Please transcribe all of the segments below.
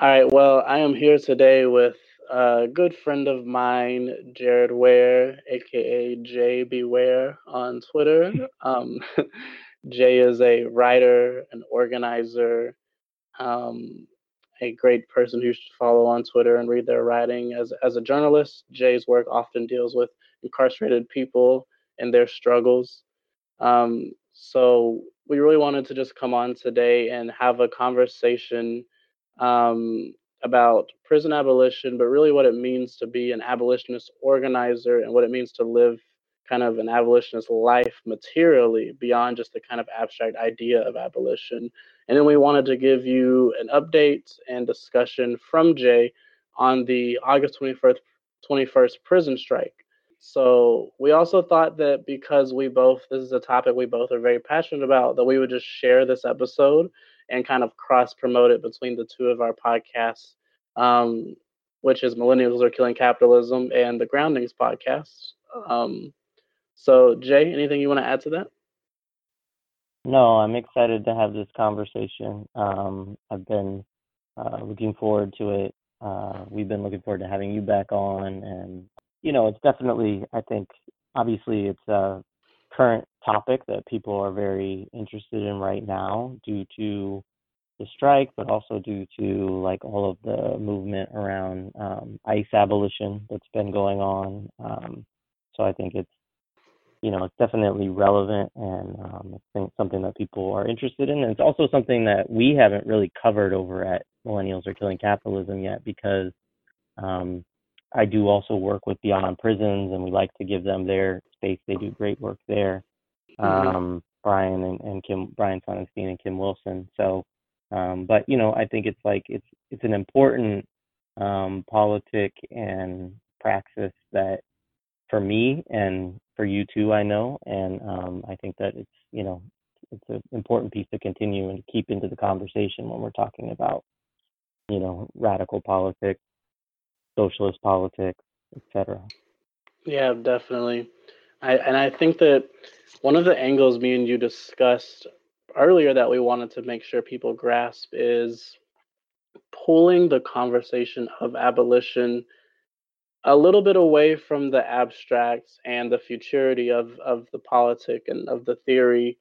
All right. Well, I am here today with a good friend of mine, Jared Ware, aka Jay Beware on Twitter. Um, Jay is a writer, an organizer, um, a great person who should follow on Twitter and read their writing. As as a journalist, Jay's work often deals with incarcerated people and their struggles. Um, so we really wanted to just come on today and have a conversation um, about prison abolition, but really what it means to be an abolitionist organizer and what it means to live kind of an abolitionist life materially beyond just the kind of abstract idea of abolition. And then we wanted to give you an update and discussion from Jay on the August 21st, 21st prison strike. So we also thought that because we both, this is a topic we both are very passionate about, that we would just share this episode and kind of cross promote it between the two of our podcasts, um, which is Millennials Are Killing Capitalism and the Groundings podcast. Um, so, Jay, anything you want to add to that? No, I'm excited to have this conversation. Um, I've been uh, looking forward to it. Uh, we've been looking forward to having you back on, and you know, it's definitely. I think obviously it's a current topic that people are very interested in right now due to the strike, but also due to like all of the movement around um, ICE abolition that's been going on. Um, so I think it's you know it's definitely relevant and um, I think something that people are interested in. And it's also something that we haven't really covered over at Millennials Are Killing Capitalism yet because um, I do also work with Beyond Prisons and we like to give them their space. They do great work there. Mhm. Um, Brian and, and Kim, Brian Sonenstein and Kim Wilson. So um, but you know, I think it's like it's it's an important um, politic and praxis that for me and for you too, I know, and um, I think that it's you know it's an important piece to continue and keep into the conversation when we're talking about you know radical politics, socialist politics, etc. Yeah, definitely. I, and I think that one of the angles me and you discussed earlier that we wanted to make sure people grasp is pulling the conversation of abolition a little bit away from the abstracts and the futurity of, of the politic and of the theory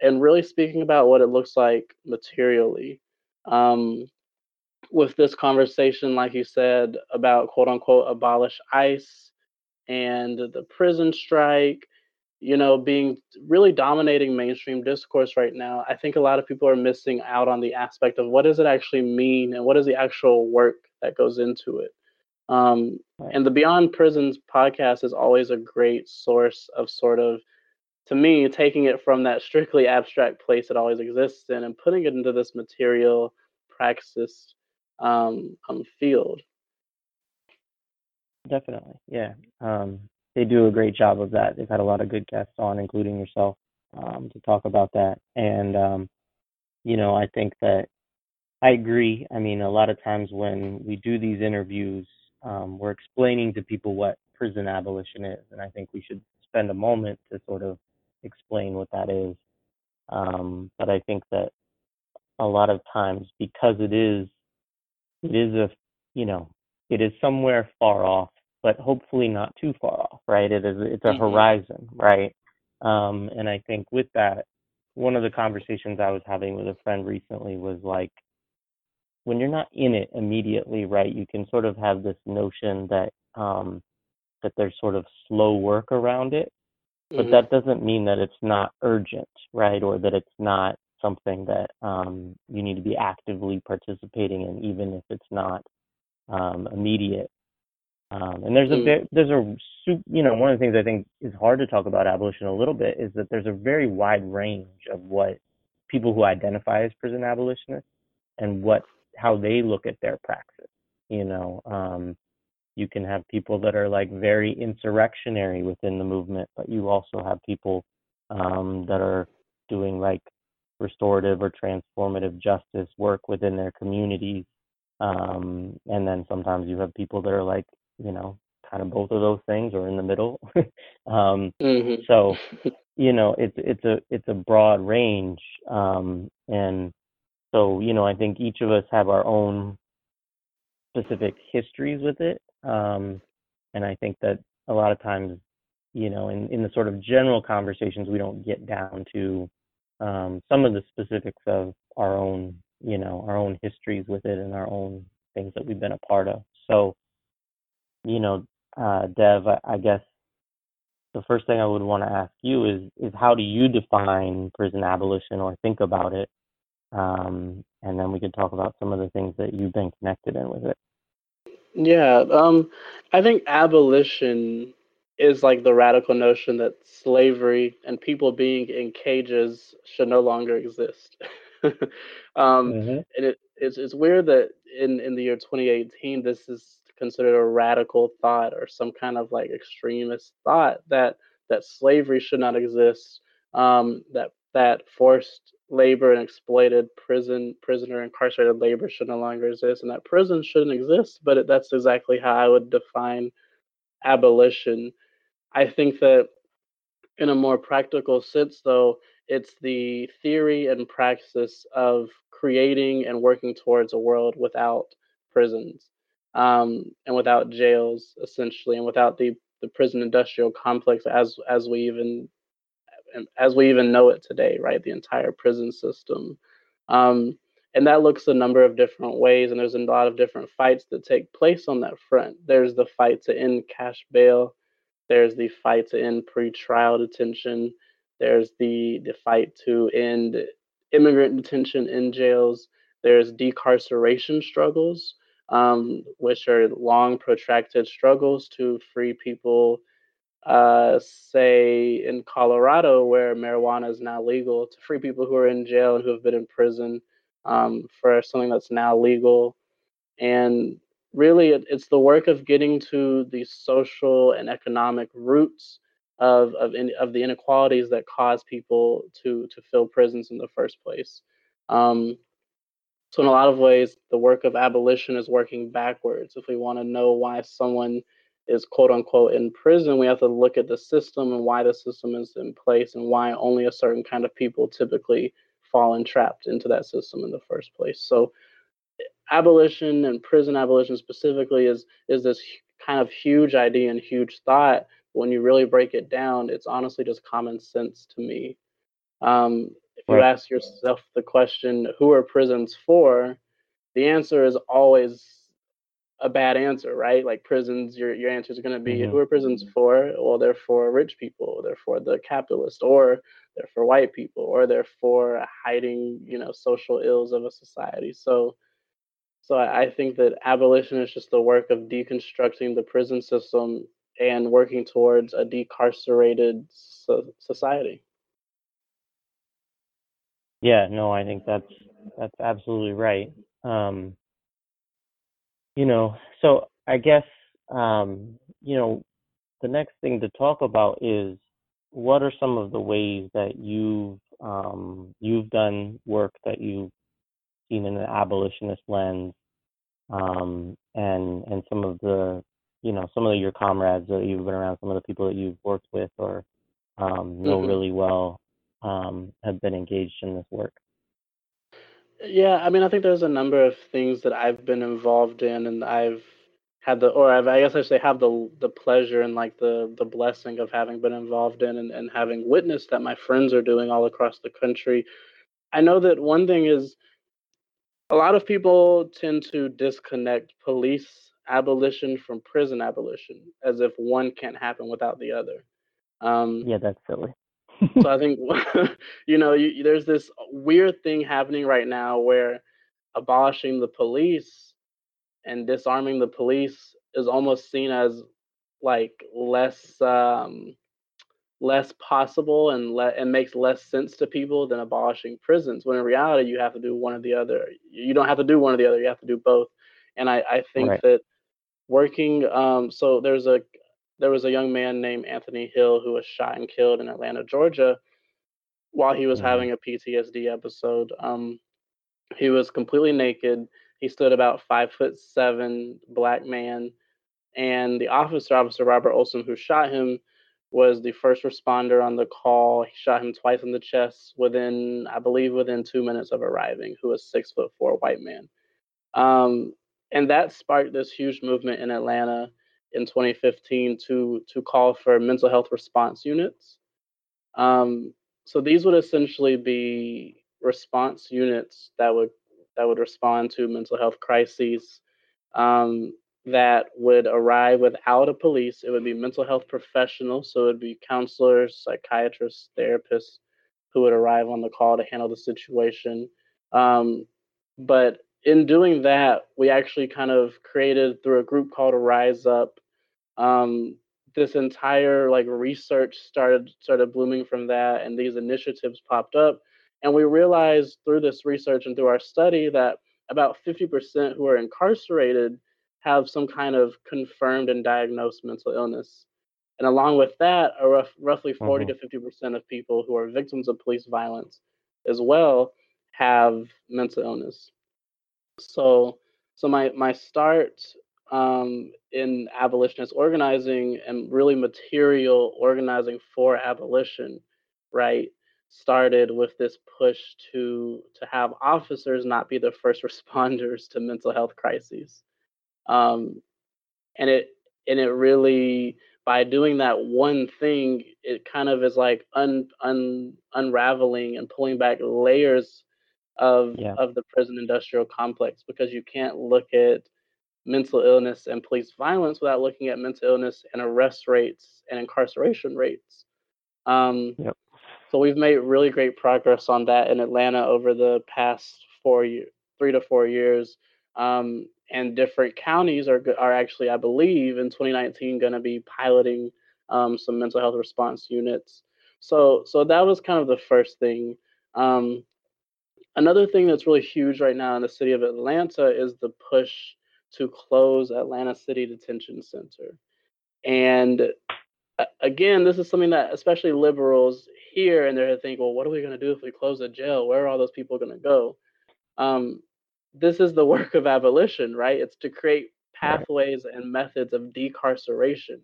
and really speaking about what it looks like materially. Um, with this conversation, like you said, about quote unquote abolish ICE and the prison strike, you know, being really dominating mainstream discourse right now, I think a lot of people are missing out on the aspect of what does it actually mean and what is the actual work that goes into it. Um, and the Beyond Prisons podcast is always a great source of sort of, to me, taking it from that strictly abstract place it always exists in and putting it into this material praxis um, um, field. Definitely, yeah. Um, they do a great job of that. They've had a lot of good guests on, including yourself, um, to talk about that. And um, you know, I think that I agree. I mean, a lot of times when we do these interviews, um, we're explaining to people what prison abolition is, and I think we should spend a moment to sort of explain what that is. Um, but I think that a lot of times, because it is, it is a, you know, it is somewhere far off, but hopefully not too far off, right? It is, it's a Mhm. horizon, right? Um, and I think with that, one of the conversations I was having with a friend recently was like, when you're not in it immediately, right, you can sort of have this notion that um, that there's sort of slow work around it, but Mhm. that doesn't mean that it's not urgent, right, or that it's not something that um, you need to be actively participating in, even if it's not um, immediate. Um, and there's a Mm. there's a you know one of the things I think is hard to talk about abolition a little bit is that there's a very wide range of what people who identify as prison abolitionists and what how they look at their praxis. You know, um, you can have people that are like very insurrectionary within the movement, but you also have people um, that are doing like restorative or transformative justice work within their communities. Um, and then sometimes you have people that are like, you know, kind of both of those things or in the middle. um, Mhm. so you know it's it's a it's a broad range um and so you know i think each of us have our own specific histories with it. Um, and I think that a lot of times, you know, in, in the sort of general conversations, we don't get down to um, some of the specifics of our own, you know, our own histories with it and our own things that we've been a part of. So, you know, uh, Dev, I, I guess the first thing I would want to ask you is is how do you define prison abolition or think about it? Um, and then we could talk about some of the things that you've been connected in with it. Yeah, um, I think abolition is like the radical notion that slavery and people being in cages should no longer exist. um, Mm-hmm. and it, it's it's weird that in in the year 2018, this is considered a radical thought or some kind of like extremist thought that that slavery should not exist, um, that that forced labor and exploited prison prisoner incarcerated labor should no longer exist, and that prison shouldn't exist. But it, that's exactly how I would define abolition. I think that in a more practical sense, though, it's the theory and praxis of creating and working towards a world without prisons um, and without jails, essentially, and without the, the prison industrial complex as as we even as we even know it today, right? The entire prison system. Um, and that looks a number of different ways, and there's a lot of different fights that take place on that front. There's the fight to end cash bail, there's the fight to end pretrial detention, there's the, the fight to end immigrant detention in jails, there's decarceration struggles, um, which are long, protracted struggles to free people uh, say in Colorado, where marijuana is now legal, to free people who are in jail and who have been in prison um, for something that's now legal. And really, it, it's the work of getting to the social and economic roots of of, in, of the inequalities that cause people to to fill prisons in the first place. Um, so in a lot of ways, the work of abolition is working backwards. If we want to know why someone is quote unquote in prison, we have to look at the system and why the system is in place and why only a certain kind of people typically fall entrapped into that system in the first place. So abolition and prison abolition specifically is is this kind of huge idea and huge thought. When you really break it down, it's honestly just common sense to me. Um, if you Right. ask yourself the question, who are prisons for? The answer is always a bad answer, right? Like prisons, your your answer is going to be Mm-hmm. who are prisons for? Well, they're for rich people, they're for the capitalist, or they're for white people, or they're for hiding, you know, social ills of a society. So, so I, think that abolition is just the work of deconstructing the prison system and working towards a decarcerated so, society. Yeah, no, I think that's that's absolutely right. Um, you know, so I guess um, you know, the next thing to talk about is what are some of the ways that you've um, you've done work that you've seen in an abolitionist lens, um, and and some of the you know some of your comrades that you've been around, some of the people that you've worked with or um, know Mhm. really well um, have been engaged in this work. Yeah, I mean, I think there's a number of things that I've been involved in, and I've had the, or I've, I guess I should say, have the the pleasure and like the the blessing of having been involved in and, and having witnessed that my friends are doing all across the country. I know that one thing is a lot of people tend to disconnect police abolition from prison abolition, as if one can't happen without the other. Um, Yeah, that's silly. so I think, you know, you, there's this weird thing happening right now where abolishing the police and disarming the police is almost seen as like less um, less possible and le- and makes less sense to people than abolishing prisons. When in reality, you have to do one or the other. You don't have to do one or the other. You have to do both. And I, I think Right. that working. Um, so there's a there was a young man named Anthony Hill who was shot and killed in Atlanta, Georgia, while he was Mhm. having a PTSD episode. Um, he was completely naked. He stood about five foot seven, black man, and the officer, Officer Robert Olsen, who shot him, was the first responder on the call. He shot him twice in the chest within, I believe, within two minutes of arriving. Who was six foot four white man. Um, and that sparked this huge movement in Atlanta in 2015 to to call for mental health response units. Um, so these would essentially be response units that would that would respond to mental health crises um, that would arrive without a police. It would be mental health professionals, so it would be counselors, psychiatrists, therapists who would arrive on the call to handle the situation. Um, but in doing that, we actually kind of created through a group called Rise Up. Um, this entire like research started started blooming from that, and these initiatives popped up. And we realized through this research and through our study that about 50% who are incarcerated have some kind of confirmed and diagnosed mental illness. And along with that, a rough, roughly 40 Mhm. to 50% of people who are victims of police violence as well have mental illness. So, so my my start um, in abolitionist organizing and really material organizing for abolition, right, started with this push to to have officers not be the first responders to mental health crises. Um, and it and it really by doing that one thing, it kind of is like un, un unraveling and pulling back layers of Yeah. of the prison industrial complex because you can't look at mental illness and police violence without looking at mental illness and arrest rates and incarceration rates. Um, Yep. so we've made really great progress on that in Atlanta over the past four year, three to four years. Um, and different counties are are actually, I believe, in 2019 going to be piloting um, some mental health response units. So so that was kind of the first thing. Um, Another thing that's really huge right now in the city of Atlanta is the push to close Atlanta City Detention Center. And again, this is something that especially liberals hear and they're thinking, well, what are we going to do if we close a jail? Where are all those people going to go? Um, this is the work of abolition, right? It's to create pathways and methods of decarceration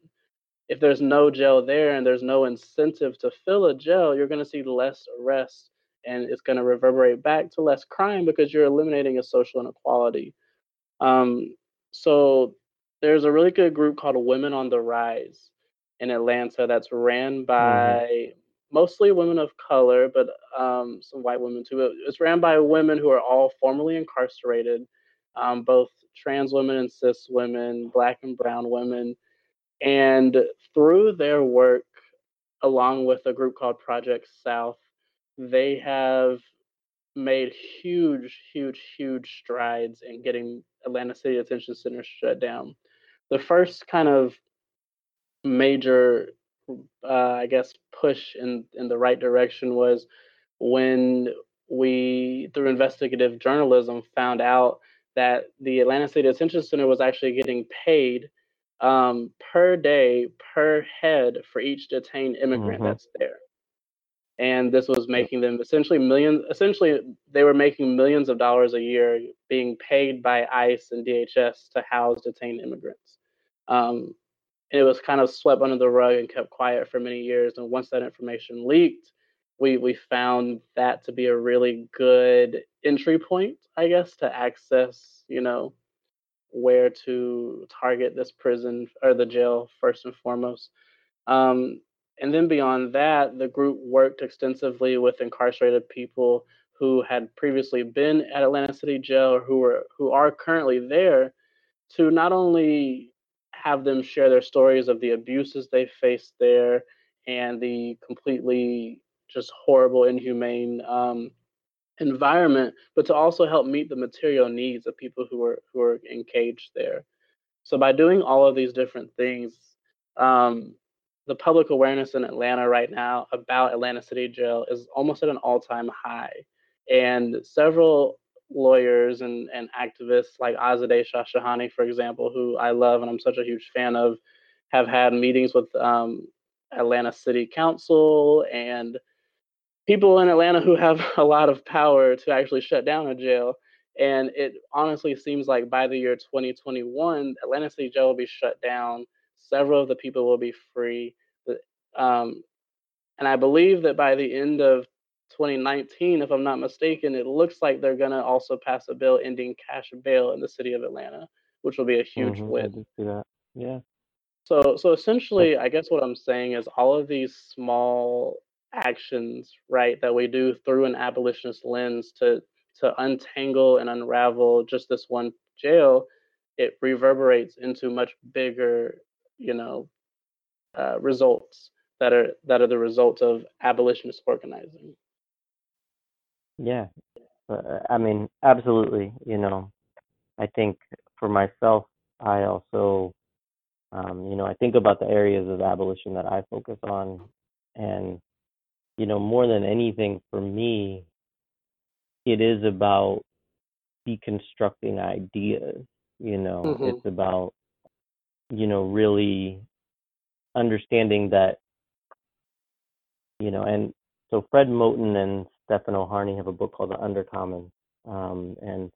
if there's no jail there and there's no incentive to fill a jail, you're going to see less arrests and it's going to reverberate back to less crime because you're eliminating a social inequality. Um, so there's a really good group called Women on the Rise in Atlanta that's ran Mhm. by mostly women of color, but um, some white women too. It's ran by women who are all formerly incarcerated, um, both trans women and cis women, black and brown women and through their work, along with a group called Project South, they have made huge, huge, huge strides in getting Atlanta City Detention Center shut down. The first kind of major, uh, I guess, push in, in the right direction was when we, through investigative journalism, found out that the Atlanta City Detention Center was actually getting paid um, per day, per head for each detained immigrant Mhm. that's there. And this was making them essentially millions, essentially, they were making millions of dollars a year being paid by ICE and DHS to house detained immigrants. Um, and it was kind of swept under the rug and kept quiet for many years. And once that information leaked, we we found that to be a really good entry point, I guess, to access, you know, where to target this prison or the jail first and foremost. Um, and then beyond that, the group worked extensively with incarcerated people who had previously been at Atlanta City Jail or who were who are currently there to not only have them share their stories of the abuses they faced there and the completely just horrible, inhumane um, environment, but to also help meet the material needs of people who are who are encaged there. So by doing all of these different things, um, the public awareness in Atlanta right now about Atlanta City Jail is almost at an all-time high. And several lawyers and, and activists like Azadeh Shahshahani, for example, who I love and I'm such a huge fan of, have had meetings with um, Atlanta City Council and people in Atlanta who have a lot of power to actually shut down a jail. And it honestly seems like by the year 2021, Atlanta City Jail will be shut down. Several of the people will be free. Um, and I believe that by the end of 2019, if I'm not mistaken, it looks like they're going to also pass a bill ending cash bail in the city of Atlanta, which will be a huge hmm win. that. Yeah. So, so essentially, I guess what I'm saying is all of these small actions, right, that we do through an abolitionist lens to to untangle and unravel just this one jail, it reverberates into much bigger, you know, uh, results that are that are the result of abolitionist organizing. Yeah. Uh, I mean, absolutely. You know, I think for myself, I also, um, you know, I think about the areas of abolition that I focus on, and you know, more than anything for me, it is about deconstructing ideas. You know, hmm it's about, you know, really understanding that, you know, and so Fred Moten and Stefano Harney have a book called The Undercommon. Um, and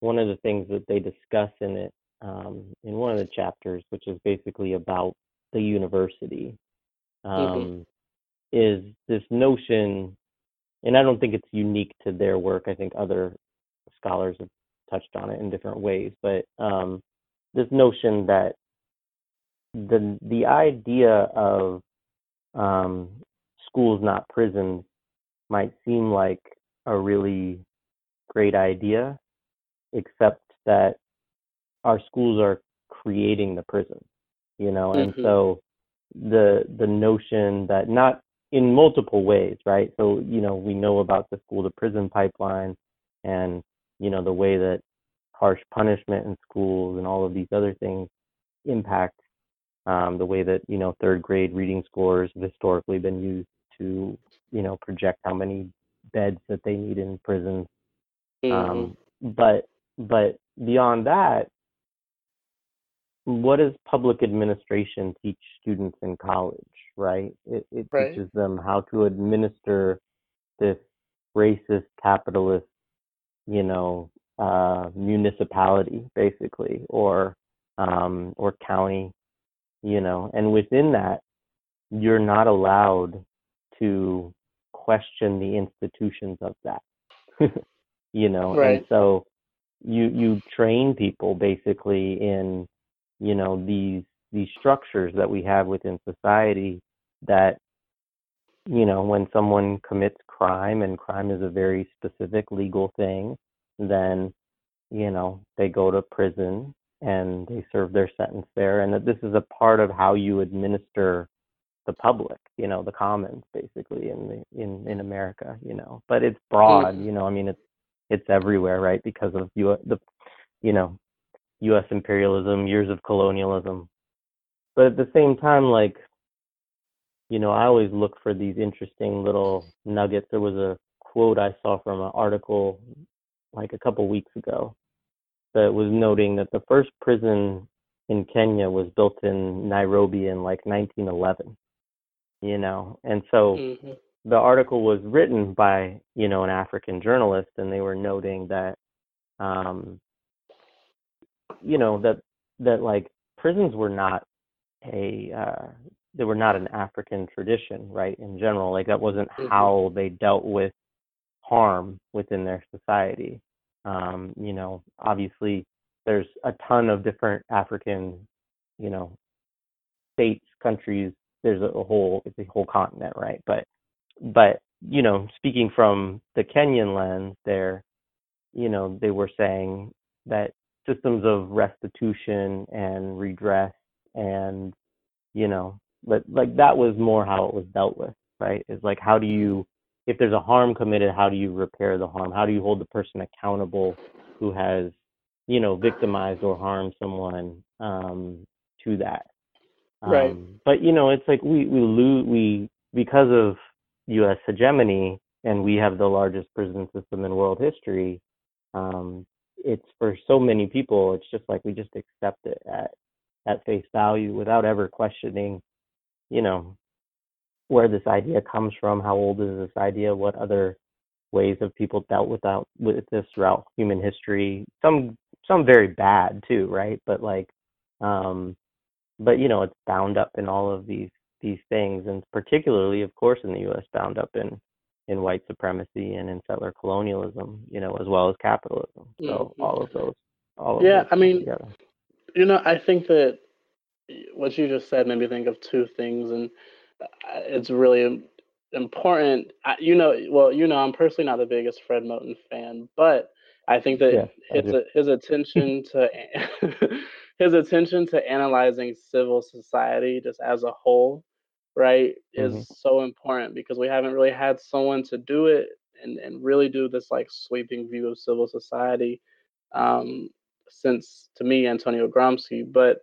one of the things that they discuss in it, um, in one of the chapters, which is basically about the university, um, is this notion, and I don't think it's unique to their work. I think other scholars have touched on it in different ways, but um, this notion that the the idea of um, schools not prisons might seem like a really great idea, except that our schools are creating the prison, you know, and hmm so the the notion that not in multiple ways, right? So, you know, we know about the school to prison pipeline and, you know, the way that harsh punishment in schools and all of these other things impact um, the way that, you know, third grade reading scores have historically been used to, you know, project how many beds that they need in prisons. hmm Um, but but beyond that, what does public administration teach students in college, right? It, it Right. teaches them how to administer this racist, capitalist, you know, uh, municipality, basically, or um, or county, you know, and within that, you're not allowed to question the institutions of that, you know, right. and so you you train people basically in you know these these structures that we have within society that you know when someone commits crime and crime is a very specific legal thing then you know they go to prison and they serve their sentence there and that this is a part of how you administer the public you know the commons basically in the in in america you know but it's broad you know i mean it's it's everywhere right because of you the you know us imperialism years of colonialism. But at the same time like you know i always look for these interesting little nuggets. There was a quote i saw from an article like a couple weeks ago that was noting that the first prison in Kenya was built in Nairobi in like 1911, you know. And so hmm the article was written by, you know, an African journalist and they were noting that um you know that that like prisons were not a uh they were not an African tradition, right? In general, like that wasn't hmm how they dealt with harm within their society. Um, you know, obviously there's a ton of different African, you know, states, countries. There's a, whole it's a whole continent, right? But but you know, speaking from the Kenyan lens, there, you know, they were saying that systems of restitution and redress and you know, but like that was more how it was dealt with, right? Is like how do you if there's a harm committed, how do you repair the harm? How do you hold the person accountable who has, you know, victimized or harmed someone um, to that? Right. Um, but you know, it's like we we lose we because of U.S. hegemony and we have the largest prison system in world history. Um, it's for so many people, it's just like we just accept it at at face value without ever questioning, you know, where this idea comes from, how old is this idea, what other ways have people dealt with that with this throughout human history. Some some very bad too, right? But like um but you know, it's bound up in all of these these things and particularly of course in the US bound up in in white supremacy and in settler colonialism, you know, as well as capitalism. So mm-hmm. all of those, all of yeah, I mean, together. you know, I think that what you just said made me think of two things, and uh, it's really important. You know, well, you know, I'm personally not the biggest Fred Moten fan, but I think that yeah, his his attention to his attention to analyzing civil society just as a whole, right, is mm-hmm. so important because we haven't really had someone to do it and, and really do this like sweeping view of civil society um, since to me Antonio Gramsci. But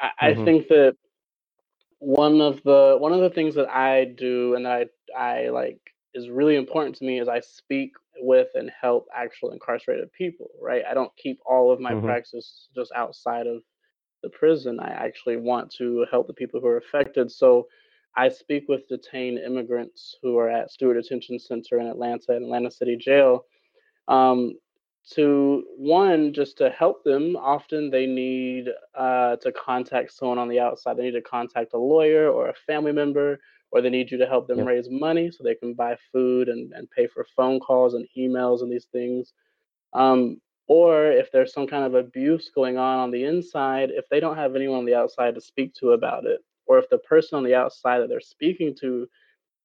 I, mm-hmm. I think that one of the one of the things that I do and I I like is really important to me is I speak with and help actual incarcerated people, right? I don't keep all of my mm-hmm. practice just outside of the prison. I actually want to help the people who are affected. So I speak with detained immigrants who are at Stewart Detention Center in Atlanta and Atlanta City Jail. Um, to one, just to help them, often they need uh, to contact someone on the outside. They need to contact a lawyer or a family member or they need you to help them raise money so they can buy food and, and pay for phone calls and emails and these things. Um, or if there's some kind of abuse going on on the inside, if they don't have anyone on the outside to speak to about it, or if the person on the outside that they're speaking to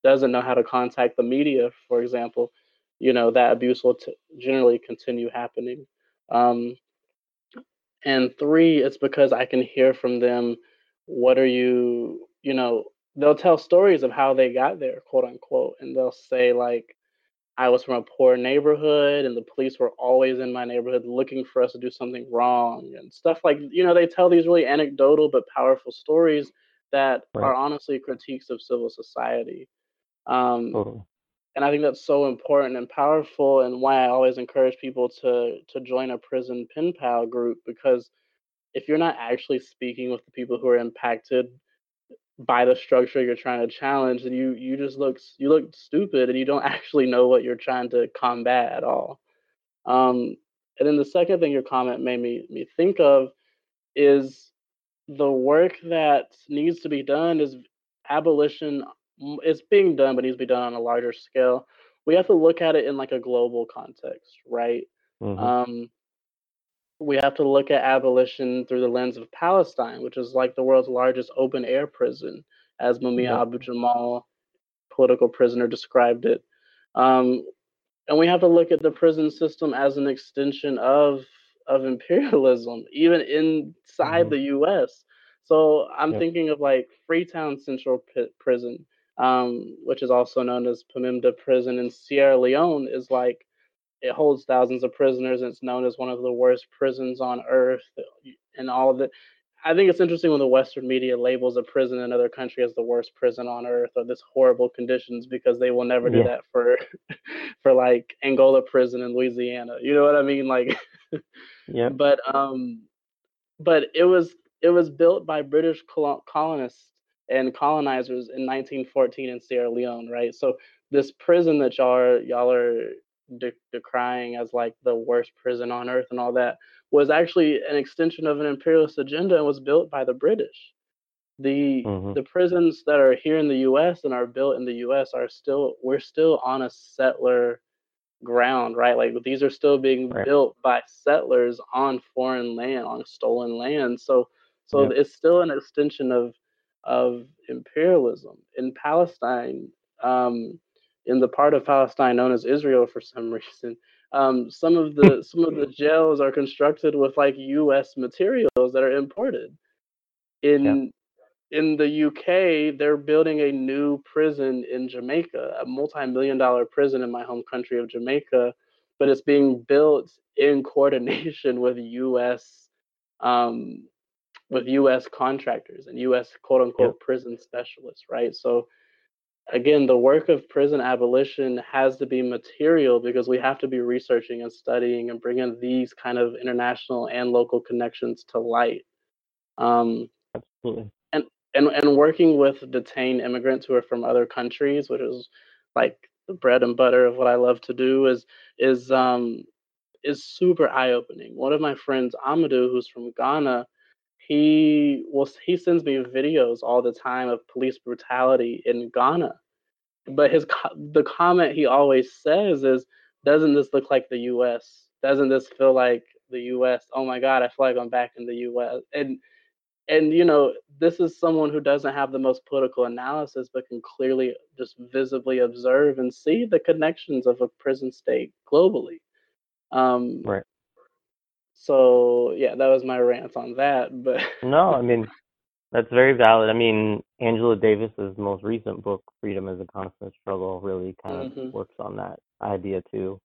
doesn't know how to contact the media, for example, you know that abuse will t- generally continue happening. Um, and three, it's because I can hear from them, what are you, you know, they'll tell stories of how they got there, quote unquote, and they'll say like, I was from a poor neighborhood, and the police were always in my neighborhood looking for us to do something wrong, and stuff like you know they tell these really anecdotal but powerful stories that right. are honestly critiques of civil society. Um, totally. And I think that's so important and powerful, and why I always encourage people to to join a prison pen pal group because if you're not actually speaking with the people who are impacted by the structure you're trying to challenge and you you just look you look stupid and you don't actually know what you're trying to combat at all. Um, and then the second thing your comment made me me think of is the work that needs to be done is abolition it's being done but needs to be done on a larger scale. We have to look at it in like a global context right? Mm-hmm. um, we have to look at abolition through the lens of Palestine, which is like the world's largest open air prison, as Mumia yeah. Abu Jamal, political prisoner, described it. Um, and we have to look at the prison system as an extension of of imperialism, even inside mm-hmm. the U.S. So I'm yeah. thinking of like Freetown Central P- Prison, um, which is also known as Pemba Prison in Sierra Leone, is like it holds thousands of prisoners and it's known as one of the worst prisons on earth and all of it. I think it's interesting when the Western media labels a prison in another country as the worst prison on earth or this horrible conditions because they will never do that for for like Angola prison in Louisiana. You know what I mean? Like yeah. But um but it was it was built by British colonists and colonizers in 1914 in Sierra Leone, right? So this prison that y'all are y'all are de- decrying as like the worst prison on earth and all that was actually an extension of an imperialist agenda and was built by the British. The mm-hmm. the prisons that are here in the U.S. and are built in the U.S. are still we're still on a settler ground, right? Like these are still being right. built by settlers on foreign land, on stolen land. So so it's still an extension of of imperialism in Palestine. Um, in the part of Palestine known as Israel for some reason. Um, some of the some of the jails are constructed with like U.S. materials that are imported. In yeah. in the UK, they're building a new prison in Jamaica, a multi-million dollar prison in my home country of Jamaica, but it's being built in coordination with U.S. Um, with U.S. contractors and U.S. quote unquote yeah. prison specialists, right? So again, the work of prison abolition has to be material because we have to be researching and studying and bringing these kind of international and local connections to light. Um, Absolutely. And, and, and working with detained immigrants who are from other countries, which is like the bread and butter of what I love to do, is is um, is super eye opening. One of my friends, Amadou, who's from Ghana, he will he sends me videos all the time of police brutality in Ghana. but his the comment he always says is, "Doesn't this look like the U.S.? Doesn't this feel like the U.S.? Oh my God, I feel like I'm back in the U.S." And and you know, this is someone who doesn't have the most political analysis, but can clearly just visibly observe and see the connections of a prison state globally. Um, right. So yeah, that was my rant on that. But no, I mean that's very valid. I mean, Angela Davis's most recent book, Freedom is a Constant Struggle, really kind of mm-hmm. works on that idea too.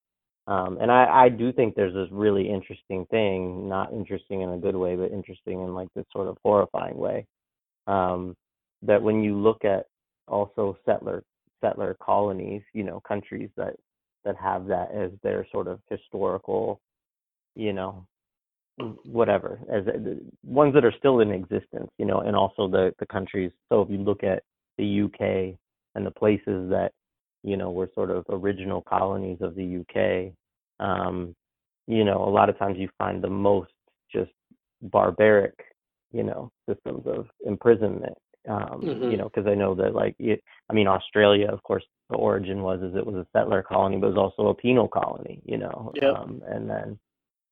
Um, and I, I do think there's this really interesting thing, not interesting in a good way, but interesting in like this sort of horrifying way. Um, that when you look at also settler settler colonies, you know, countries that that have that as their sort of historical, you know, whatever as the ones that are still in existence you know and also the the countries so if you look at the UK and the places that you know were sort of original colonies of the UK um you know a lot of times you find the most just barbaric you know systems of imprisonment um mm-hmm. you know because I know that like it, I mean Australia of course the origin was is it was a settler colony but it was also a penal colony you know yep. um and then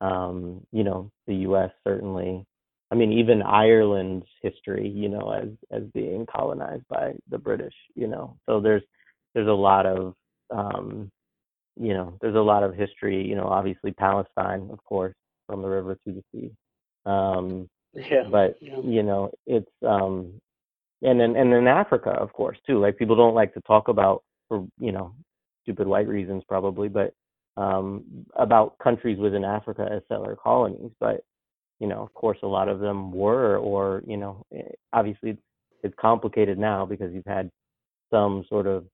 um, you know, the U.S. certainly. I mean, even Ireland's history, you know, as as being colonized by the British, you know. So there's there's a lot of um, you know, there's a lot of history. You know, obviously Palestine, of course, from the river to the sea. Um, yeah. But yeah. you know, it's um, and then and in Africa, of course, too. Like people don't like to talk about for you know stupid white reasons probably, but um, about countries within Africa as settler colonies, but you know, of course, a lot of them were, or you know, eh, obviously it's complicated now because you've had some sort of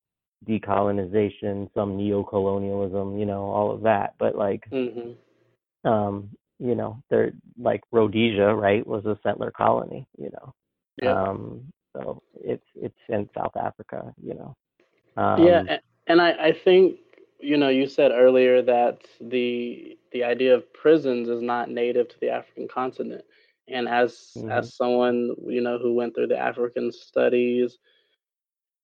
decolonization, some neo-colonialism, you know, all of that. But like, mm-hmm. um, you know, they're like Rhodesia, right, was a settler colony, you know. Yeah. Um, so it's it's in South Africa, you know. Um, yeah, and I I think you know, you said earlier that the the idea of prisons is not native to the African continent. And as mm-hmm. as someone you know who went through the African studies,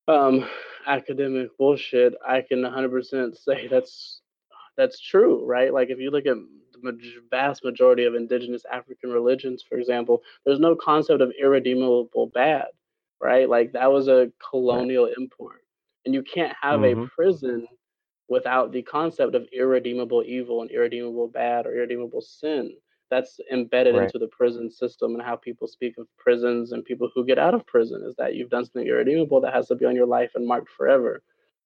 um, academic bullshit, I can 100% say that's that's true, right? Like if you look at the vast majority of indigenous African religions, for example, there's no concept of irredeemable bad, right? Like that was a colonial right. import, and you can't have mm-hmm. a prison without the concept of irredeemable evil and irredeemable bad or irredeemable sin that's embedded right. into the prison system and how people speak of prisons and people who get out of prison is that you've done something irredeemable that has to be on your life and marked forever.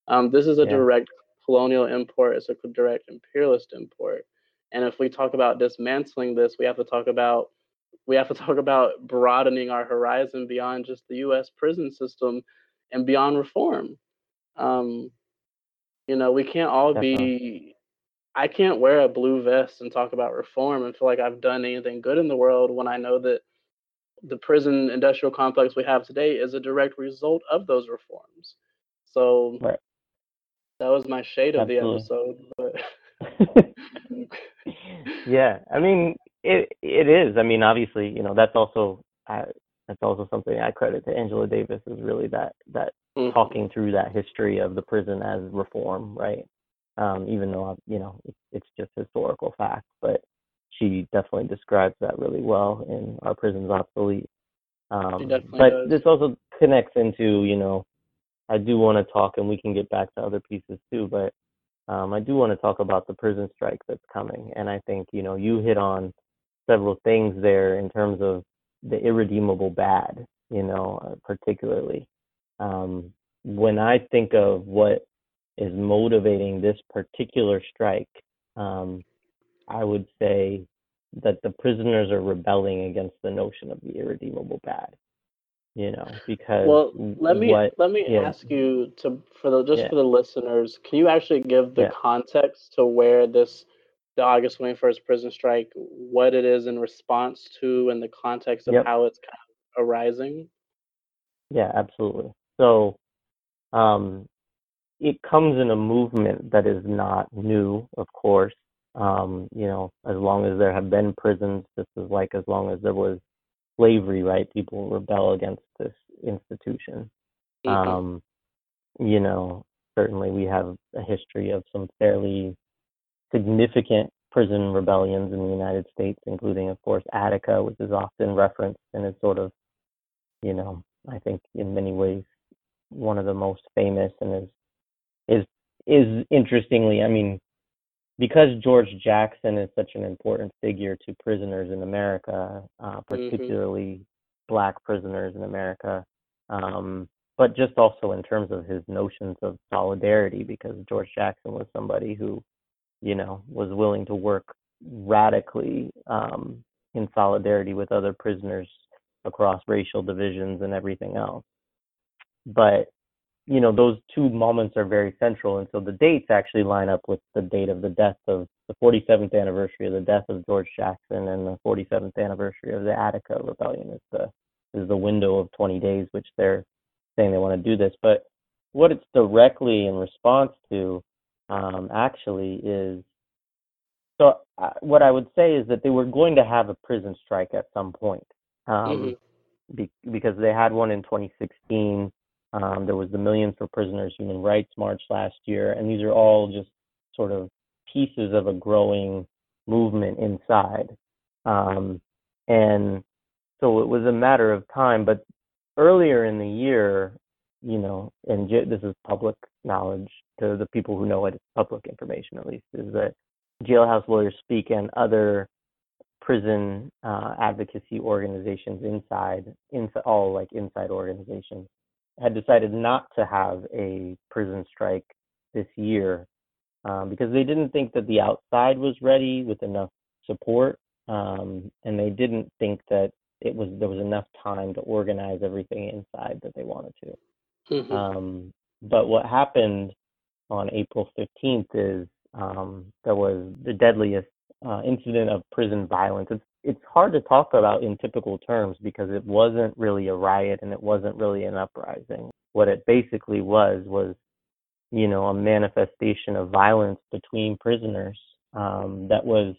Um, this is a yeah. direct colonial import, it's a direct imperialist import. And if we talk about dismantling this, we have to talk about we have to talk about broadening our horizon beyond just the U.S. prison system and beyond reform. Um, you know, we can't all Definitely. be. I can't wear a blue vest and talk about reform and feel like I've done anything good in the world when I know that the prison industrial complex we have today is a direct result of those reforms. So right. that was my shade of Absolutely. the episode. But yeah, I mean it it is. I mean, obviously, you know, that's also uh, that's also something I credit to Angela Davis is really that that mm-hmm. talking through that history of the prison as reform, right? Um, even though i you know it's, it's just historical fact, but she definitely describes that really well in Are Prisons Obsolete. Um, but does. this also connects into you know I do want to talk, and we can get back to other pieces too, but um, I do want to talk about the prison strike that's coming, and I think you know you hit on several things there in terms of the irredeemable bad, you know, uh, particularly. Um, when I think of what is motivating this particular strike, um, I would say that the prisoners are rebelling against the notion of the irredeemable bad. You know, because well, let me what, let me yeah. ask you to for the just yeah. for the listeners, can you actually give the yeah. context to where this the August 21st prison strike, what it is in response to, and the context of yep. how it's kind of arising? Yeah, absolutely. So, um, it comes in a movement that is not new, of course. Um, you know, as long as there have been prisons, this is like as long as there was slavery, right? People rebel against this institution. Mm-hmm. Um, you know, certainly we have a history of some fairly significant prison rebellions in the United States, including, of course, Attica, which is often referenced and is sort of, you know, I think in many ways one of the most famous and is is is interestingly, I mean, because George Jackson is such an important figure to prisoners in America, uh, Mm-hmm. particularly black prisoners in America, um, but just also in terms of his notions of solidarity, because George Jackson was somebody who, you know, was willing to work radically um, in solidarity with other prisoners across racial divisions and everything else. But you know, those two moments are very central, and so the dates actually line up with the date of the death of the 47th anniversary of the death of George Jackson and the 47th anniversary of the Attica Rebellion. Is the is the window of 20 days, which they're saying they want to do this. But what it's directly in response to, um, actually, is so uh, what I would say is that they were going to have a prison strike at some point, um, Mhm. be, because they had one in 2016. Um, there was the Millions for Prisoners Human Rights March last year, and these are all just sort of pieces of a growing movement inside. Um, and so it was a matter of time. But earlier in the year, you know, and this is public knowledge to the people who know it, it's public information at least, is that Jailhouse Lawyers Speak and other prison uh, advocacy organizations inside, inside, all like inside organizations, had decided not to have a prison strike this year um, because they didn't think that the outside was ready with enough support, um, and they didn't think that it was there was enough time to organize everything inside that they wanted to. Mhm. Um, but what happened on April 15th is um, there was the deadliest uh, incident of prison violence. It's it's hard to talk about in typical terms because it wasn't really a riot and it wasn't really an uprising. What it basically was was, you know, a manifestation of violence between prisoners um, that was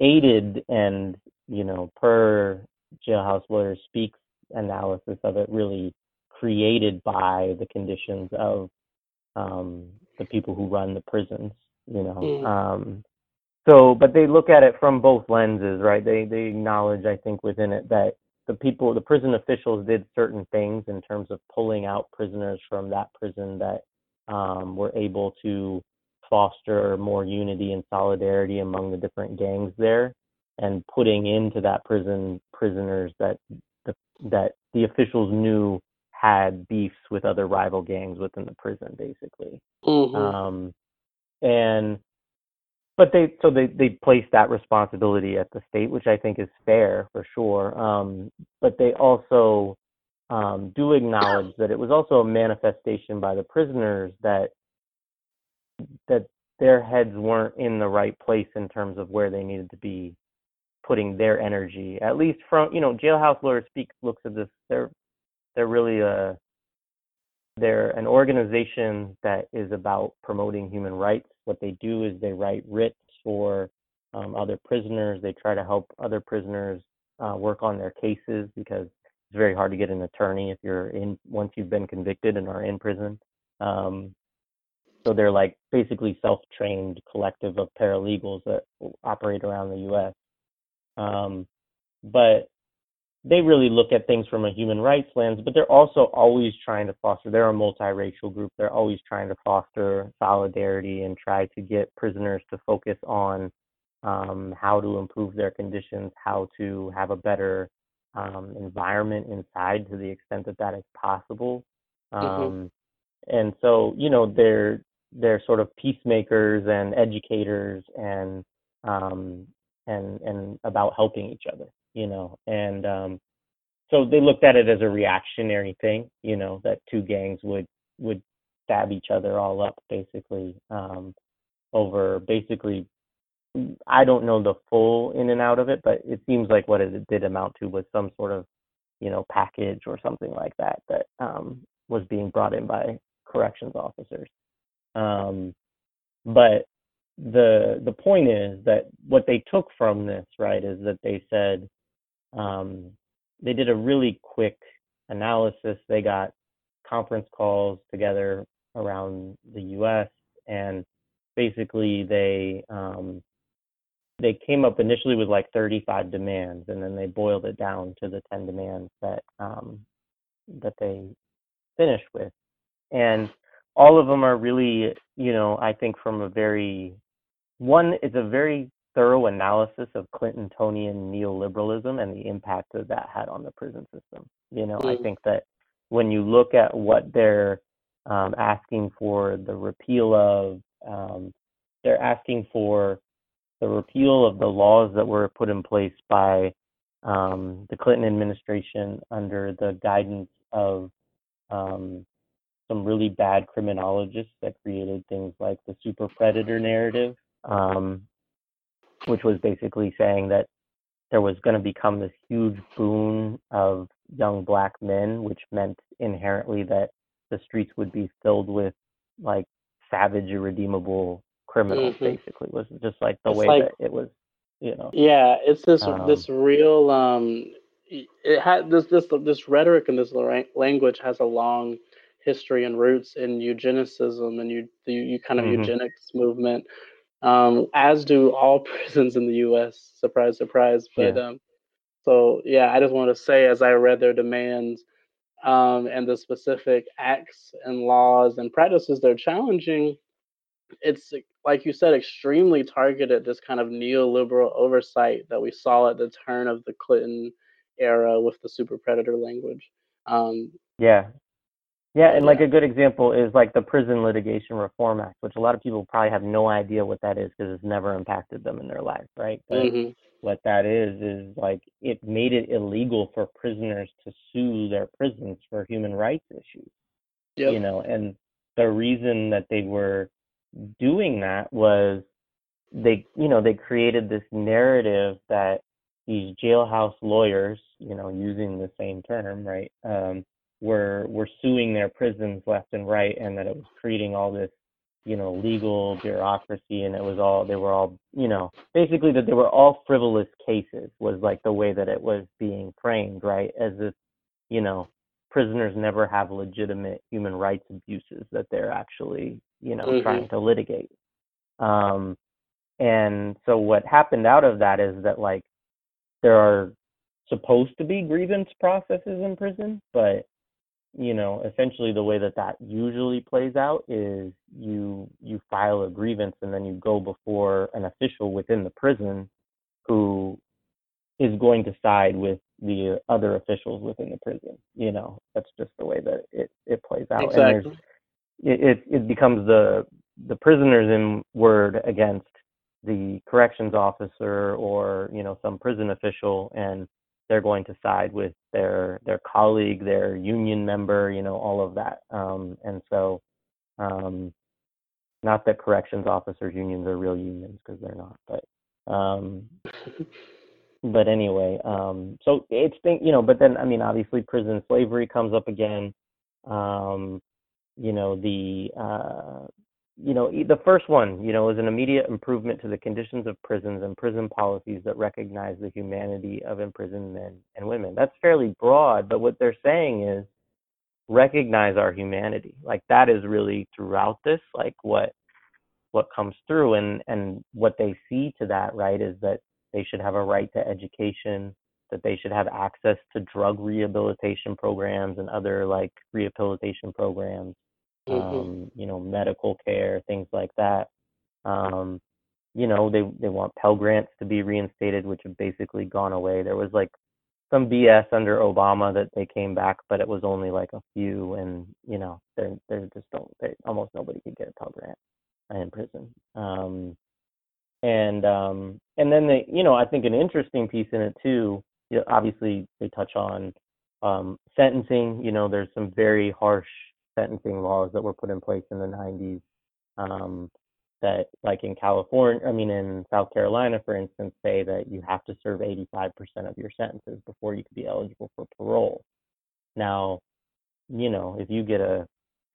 aided and, you know, per Jailhouse Lawyers Speaks analysis of it, really created by the conditions of um, the people who run the prisons. You know, Mm. um, so but they look at it from both lenses, right? They they acknowledge, I think, within it that the people, the prison officials, did certain things in terms of pulling out prisoners from that prison that um, were able to foster more unity and solidarity among the different gangs there, and putting into that prison prisoners that the, that the officials knew had beefs with other rival gangs within the prison, basically. Mhm. Um, and but they so they they place that responsibility at the state, which I think is fair for sure. Um, but they also um, do acknowledge that it was also a manifestation by the prisoners that that their heads weren't in the right place in terms of where they needed to be putting their energy. At least from you know, Jailhouse Lawyers Speak looks at this. They're they're really a they're an organization that is about promoting human rights. What they do is they write writs for um, other prisoners. They try to help other prisoners uh, work on their cases because it's very hard to get an attorney if you're in once you've been convicted and are in prison. Um, so they're like basically self-trained collective of paralegals that operate around the U.S. Um, but they really look at things from a human rights lens, but they're also always trying to foster. They're a multiracial group. They're always trying to foster solidarity and try to get prisoners to focus on um, how to improve their conditions, how to have a better um, environment inside to the extent that that is possible. Um, Mhm. And so, you know, they're they're sort of peacemakers and educators and um, and and about helping each other, you know. And um, so they looked at it as a reactionary thing, you know, that two gangs would would stab each other all up basically um, over basically. I don't know the full in and out of it, but it seems like what it did amount to was some sort of, you know, package or something like that that um, was being brought in by corrections officers. Um, but the the point is that what they took from this, right, is that they said um, they did a really quick analysis. They got conference calls together around the U.S. and basically they um, they came up initially with like 35 demands, and then they boiled it down to the 10 demands that um, that they finished with, and all of them are really, you know, I think from a very one is a very thorough analysis of Clintonian neoliberalism and the impact that that had on the prison system. You know, mm. I think that when you look at what they're um, asking for the repeal of, um, they're asking for the repeal of the laws that were put in place by um, the Clinton administration under the guidance of um, some really bad criminologists that created things like the super predator narrative, um, which was basically saying that there was going to become this huge boon of young black men, which meant inherently that the streets would be filled with like savage, irredeemable criminals. Mm-hmm. Basically, was just like the it's way like, that it was, you know. Yeah, it's this um, this real. um It had this this this rhetoric and this language has a long history and roots in eugenicism and you the you kind of mm-hmm. eugenics movement um, as do all prisons in the U.S. Surprise, surprise. But yeah. um, so yeah, I just want to say as I read their demands um, and the specific acts and laws and practices they're challenging, it's like you said, extremely targeted. This kind of neoliberal oversight that we saw at the turn of the Clinton era with the super predator language. Um, yeah, yeah, and like a good example is like the Prison Litigation Reform Act, which a lot of people probably have no idea what that is because it's never impacted them in their life, right? But mm-hmm. what that is is like it made it illegal for prisoners to sue their prisons for human rights issues. Yep. You know, and the reason that they were doing that was they, you know, they created this narrative that these jailhouse lawyers, you know, using the same term, right? Um, were were suing their prisons left and right, and that it was creating all this, you know, legal bureaucracy, and it was all they were all, you know, basically that they were all frivolous cases was like the way that it was being framed, right? As if, you know, prisoners never have legitimate human rights abuses that they're actually, you know, mm-hmm. trying to litigate. Um, and so what happened out of that is that like there are supposed to be grievance processes in prison, but you know essentially the way that that usually plays out is you you file a grievance and then you go before an official within the prison who is going to side with the other officials within the prison you know that's just the way that it it plays out exactly. and it, it it becomes the the prisoners in word against the corrections officer or you know some prison official and they're going to side with their their colleague, their union member, you know, all of that. Um, and so, um, not that corrections officers unions are real unions because they're not, but um, but anyway, um, so it's been you know, but then I mean, obviously, prison slavery comes up again. Um, you know, the uh, you know, the first one, you know, is an immediate improvement to the conditions of prisons and prison policies that recognize the humanity of imprisoned men and women. That's fairly broad, but what they're saying is recognize our humanity. Like that is really throughout this, like what what comes through and and what they see to that, right, is that they should have a right to education, that they should have access to drug rehabilitation programs and other like rehabilitation programs mm-hmm. um, you know, medical care, things like that. Um, you know, they they want Pell Grants to be reinstated, which have basically gone away. There was like some BS under Obama that they came back, but it was only like a few, and you know, they're they're just don't they, almost nobody could get a Pell Grant in prison. Um, and um, and then they, you know, I think an interesting piece in it too. You know, obviously, they touch on um, sentencing. You know, there's some very harsh sentencing laws that were put in place in the 90s um, that, like in California, I mean, in South Carolina, for instance, say that you have to serve 85% of your sentences before you could be eligible for parole. Now, you know, if you get a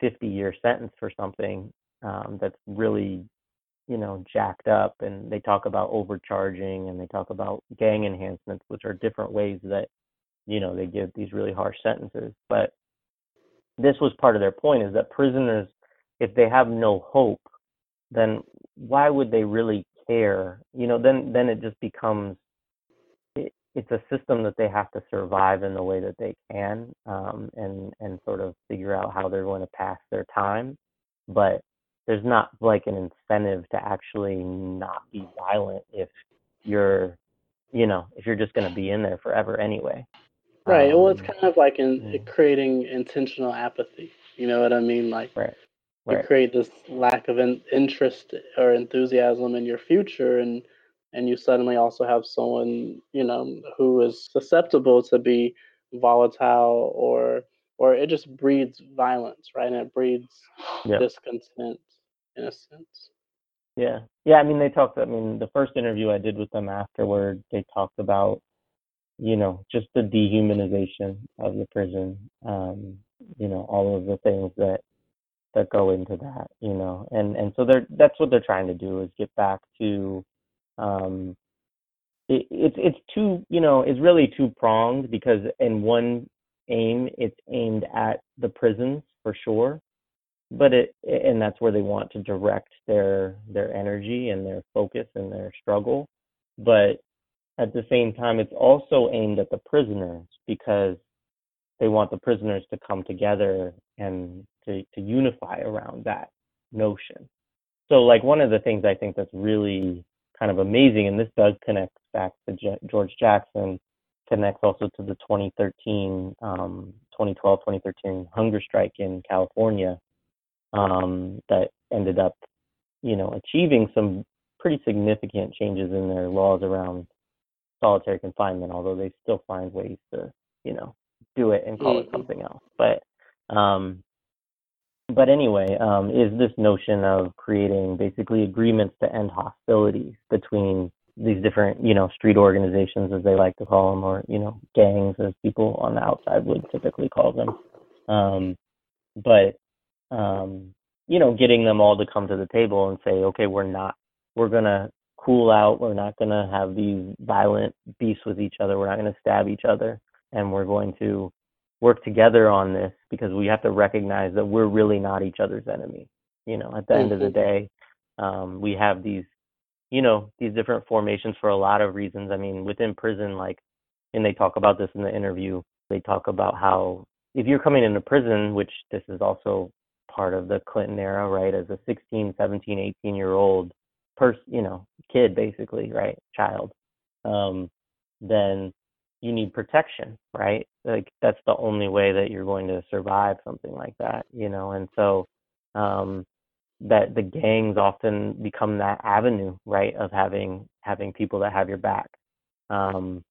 50 year sentence for something um, that's really, you know, jacked up, and they talk about overcharging and they talk about gang enhancements, which are different ways that, you know, they give these really harsh sentences. But this was part of their point is that prisoners if they have no hope, then why would they really care? You know, then then it just becomes it, it's a system that they have to survive in the way that they can, um, and and sort of figure out how they're going to pass their time. But there's not like an incentive to actually not be violent if you're you know if you're just going to be in there forever anyway right um, well it's um, kind of like in yeah. creating intentional apathy you know what i mean like right right. you create this lack of in, interest or enthusiasm in your future and and you suddenly also have someone you know who is susceptible to be volatile or or it just breeds violence right and it breeds yep. discontent in a sense yeah yeah i mean they talked i mean the first interview i did with them afterward they talked about you know just the dehumanization of the prison um you know all of the things that that go into that, you know, and and so they're that's what they're trying to do is get back to, um, it, it's it's two you know it's really two pronged because in one aim it's aimed at the prisons for sure, but it and that's where they want to direct their their energy and their focus and their struggle, but at the same time it's also aimed at the prisoners because they want the prisoners to come together and to, to unify around that notion. So, like, one of the things I think that's really kind of amazing, and this does connect back to J- George Jackson, connects also to the 2013, um, 2012, 2013 hunger strike in California um, that ended up, you know, achieving some pretty significant changes in their laws around solitary confinement, although they still find ways to, you know, do it and call mm-hmm. it something else. But um, but anyway, um, is this notion of creating basically agreements to end hostilities between these different, you know, street organizations, as they like to call them, or you know, gangs, as people on the outside would typically call them. Um, but um, you know, getting them all to come to the table and say, okay, we're not, we're gonna cool out. We're not gonna have these violent beasts with each other. We're not gonna stab each other, and we're going to work together on this because we have to recognize that we're really not each other's enemy. You know, at the mm-hmm. end of the mm-hmm. day, um, we have these, you know, these different formations for a lot of reasons. I mean, within prison, like, and they talk about this in the interview. They talk about how if you're coming into prison, which this is also part of the Clinton era, right? As a 16, 17, 18 year old person, you know, kid basically, right? Child. Um, then you need protection, right? Like that's the only way that you're going to survive something like that, you know. And so um that the gangs often become that avenue, right, of having having people that have your back. Um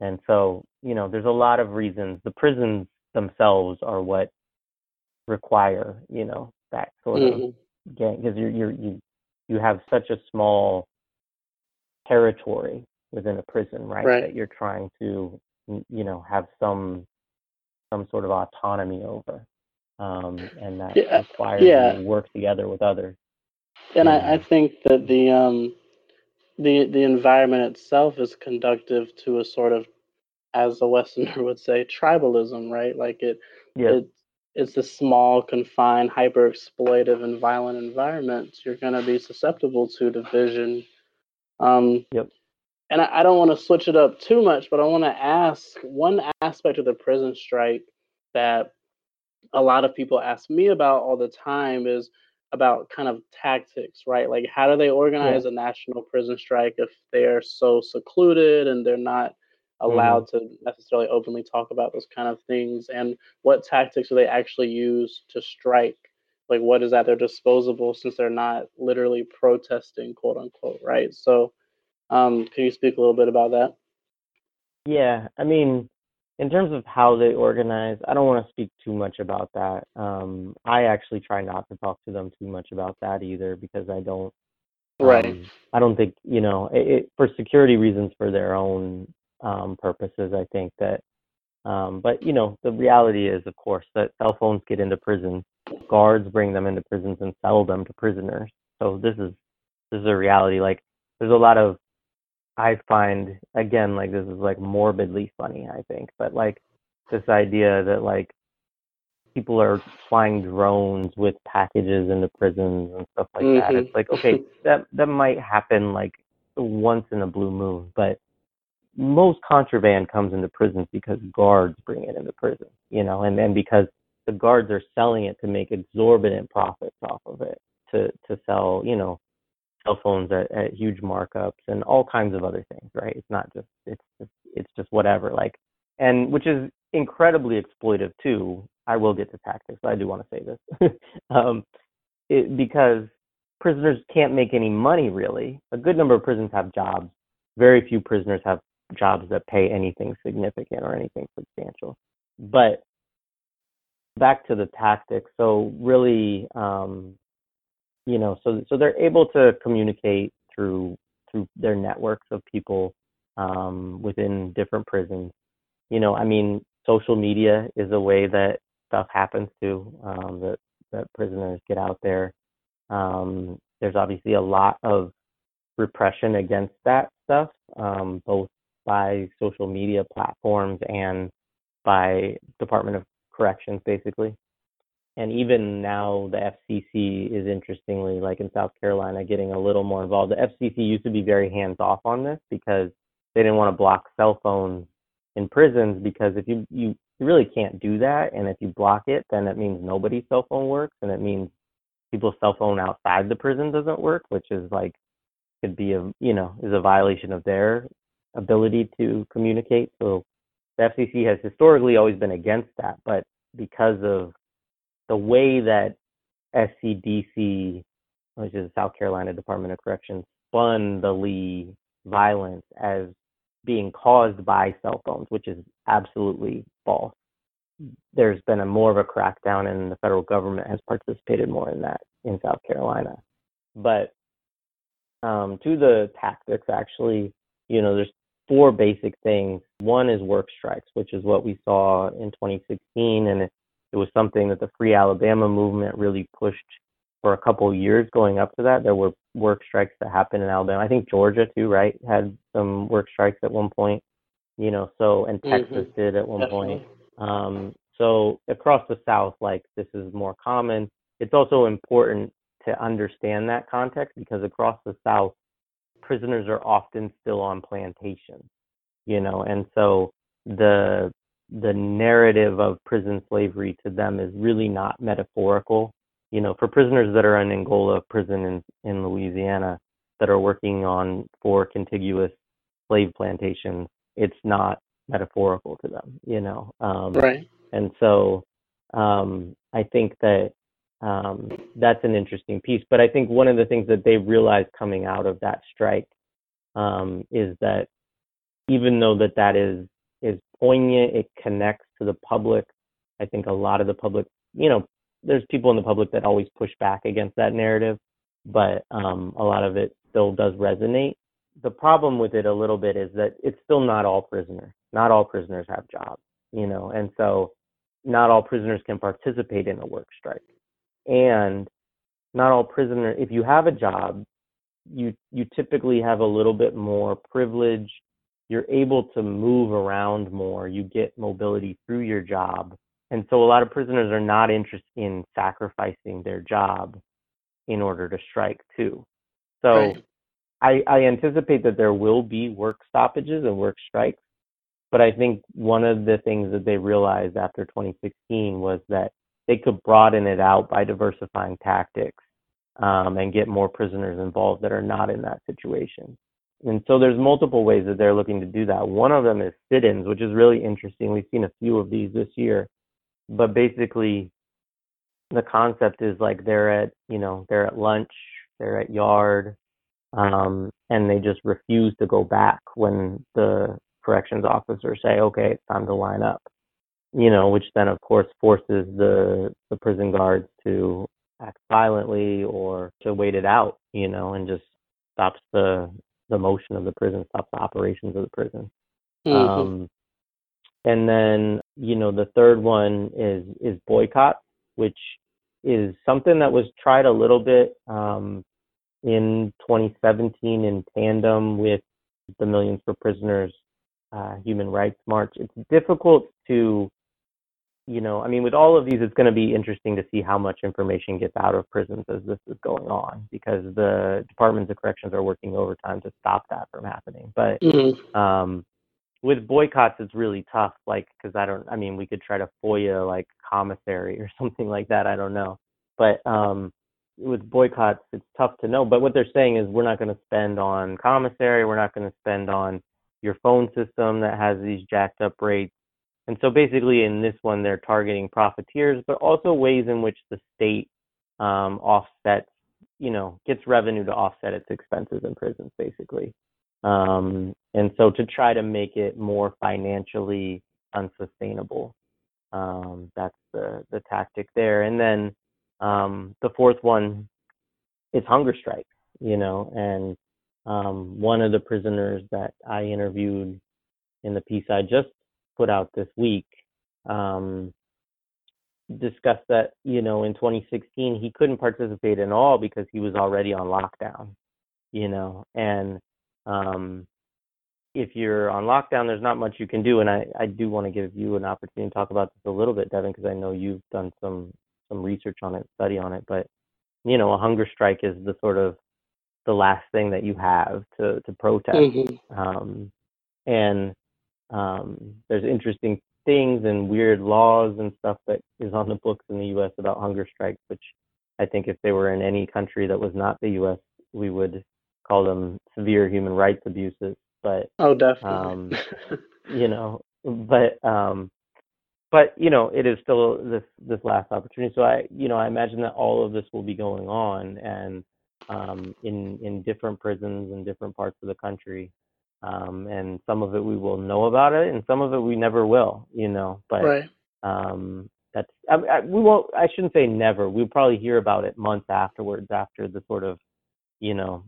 and so, you know, there's a lot of reasons. The prisons themselves are what require, you know, that sort mm-hmm. of gang because you're you're you you have such a small territory within a prison, right? right? That you're trying to, you know, have some some sort of autonomy over, um, and that yeah, requires yeah. you to work together with others. And I, I think that the um, the the environment itself is conductive to a sort of, as a Westerner would say, tribalism, right? Like it, yeah. it it's a small, confined, hyper exploitive, and violent environment. You're going to be susceptible to division. Um, yep and I, I don't want to switch it up too much, but I want to ask one aspect of the prison strike that a lot of people ask me about all the time is about kind of tactics, right? Like, how do they organize yeah. a national prison strike if they're so secluded and they're not allowed mm-hmm. to necessarily openly talk about those kind of things? And what tactics do they actually use to strike? Like, what is at their disposable since they're not literally protesting, quote unquote, right? So, um, can you speak a little bit about that? Yeah, I mean, in terms of how they organize, I don't want to speak too much about that. Um, I actually try not to talk to them too much about that either because I don't. Right. Um, I don't think you know it, it, for security reasons for their own um, purposes. I think that, um, but you know, the reality is, of course, that cell phones get into prisons. Guards bring them into prisons and sell them to prisoners. So this is this is a reality. Like, there's a lot of I find again like this is like morbidly funny, I think, but like this idea that like people are flying drones with packages into prisons and stuff like that. Mhm. It's like okay, that that might happen like once in a blue moon, but most contraband comes into prisons because guards bring it into prison, you know, and and because the guards are selling it to make exorbitant profits off of it to to sell, you know, cell phones at, at huge markups and all kinds of other things, right? It's not just it's just it's just whatever, like, and which is incredibly exploitive too. I will get to tactics, but I do want to say this, um, it, because prisoners can't make any money really. A good number of prisons have jobs. Very few prisoners have jobs that pay anything significant or anything substantial. But back to the tactics. So really, um, you know, so so they're able to communicate through through their networks of people um, within different prisons. You know, I mean, social media is a way that stuff happens too. Um, that that prisoners get out there. Um, there's obviously a lot of repression against that stuff, um, both by social media platforms and by Department of Corrections, basically. And even now, the FCC is interestingly, like in South Carolina, getting a little more involved. The FCC used to be very hands off on this because they didn't want to block cell phones in prisons because if you you really can't do that, and if you block it, then it means nobody's cell phone works, and it means people's cell phone outside the prison doesn't work, which is like could be a you know is a violation of their ability to communicate. So the FCC has historically always been against that, but because of the way that SCDC, which is the South Carolina Department of Corrections, spun the Lee violence as being caused by cell phones, which is absolutely false. There's been a more of a crackdown, and the federal government has participated more in that in South Carolina. But um, to the tactics, actually, you know, there's four basic things. One is work strikes, which is what we saw in 2016, and it, it was something that the Free Alabama movement really pushed for a couple of years going up to that. There were work strikes that happened in Alabama. I think Georgia too, right, had some work strikes at one point. You know, so and Texas Mhm. did at one Definitely. point. Um, so across the South, like this is more common. It's also important to understand that context because across the South, prisoners are often still on plantations, you know, and so the the narrative of prison slavery to them is really not metaphorical. You know, for prisoners that are in Angola prison in, in Louisiana that are working on four contiguous slave plantations, it's not metaphorical to them, you know. Um, Right. and so um, I think that um, that's an interesting piece. But I think one of the things that they realized coming out of that strike um, is that even though that that is is poignant, it connects to the public. I think a lot of the public, you know, there's people in the public that always push back against that narrative, but um, a lot of it still does resonate. The problem with it a little bit is that it's still not all prisoners. Not all prisoners have jobs, you know, and so not all prisoners can participate in a work strike, and not all prisoner. If you have a job, you you typically have a little bit more privilege. You're able to move around more. You get mobility through your job, and so a lot of prisoners are not interested in sacrificing their job in order to strike too. So Right. I, I anticipate that there will be work stoppages and work strikes, but I think one of the things that they realized after 2016 was that they could broaden it out by diversifying tactics um, and get more prisoners involved that are not in that situation. And so there's multiple ways that they're looking to do that. One of them is sit-ins, which is really interesting. We've seen a few of these this year, but basically the concept is like they're at you know they're at lunch, they're at yard, um, and they just refuse to go back when the corrections officers say, okay, it's time to line up. You know, which then of course forces the the prison guards to act violently or to wait it out. You know, and just stops the the motion of the prison, stops the operations of the prison. Mhm. Um, and then you know the third one is is boycott, which is something that was tried a little bit um, in 2017 in tandem with the Millions for Prisoners uh, Human Rights March. It's difficult to you know, I mean, with all of these, it's going to be interesting to see how much information gets out of prisons as this is going on, because the departments of corrections are working overtime to stop that from happening. But Mm-hmm. um, with boycotts, it's really tough, like, because I don't, I mean, we could try to FOIA like commissary or something like that. I don't know, but um, with boycotts, it's tough to know. But what they're saying is we're not going to spend on commissary. We're not going to spend on your phone system that has these jacked up rates and so basically in this one, they're targeting profiteers, but also ways in which the state um, offsets, you know, gets revenue to offset its expenses in prisons, basically. Um, and so to try to make it more financially unsustainable, um, that's the, the tactic there. And then um, the fourth one is hunger strike, you know, and um, one of the prisoners that I interviewed in the piece I just put out this week um, discussed that you know in 2016 he couldn't participate in all because he was already on lockdown you know and um, if you're on lockdown there's not much you can do and i i do want to give you an opportunity to talk about this a little bit devin because i know you've done some some research on it study on it but you know a hunger strike is the sort of the last thing that you have to to protest Mm-hmm. um, and um, there's interesting things and weird laws and stuff that is on the books in the U.S. about hunger strikes, which I think if they were in any country that was not the U.S., we would call them severe human rights abuses. But Oh, definitely. um, you know, but um, but you know, it is still this this last opportunity. So I, you know, I imagine that all of this will be going on and um, in in different prisons in different parts of the country um, and some of it we will know about it, and some of it we never will, you know. But right. um, that's I, I, we won't. I shouldn't say never. We'll probably hear about it months afterwards, after the sort of, you know,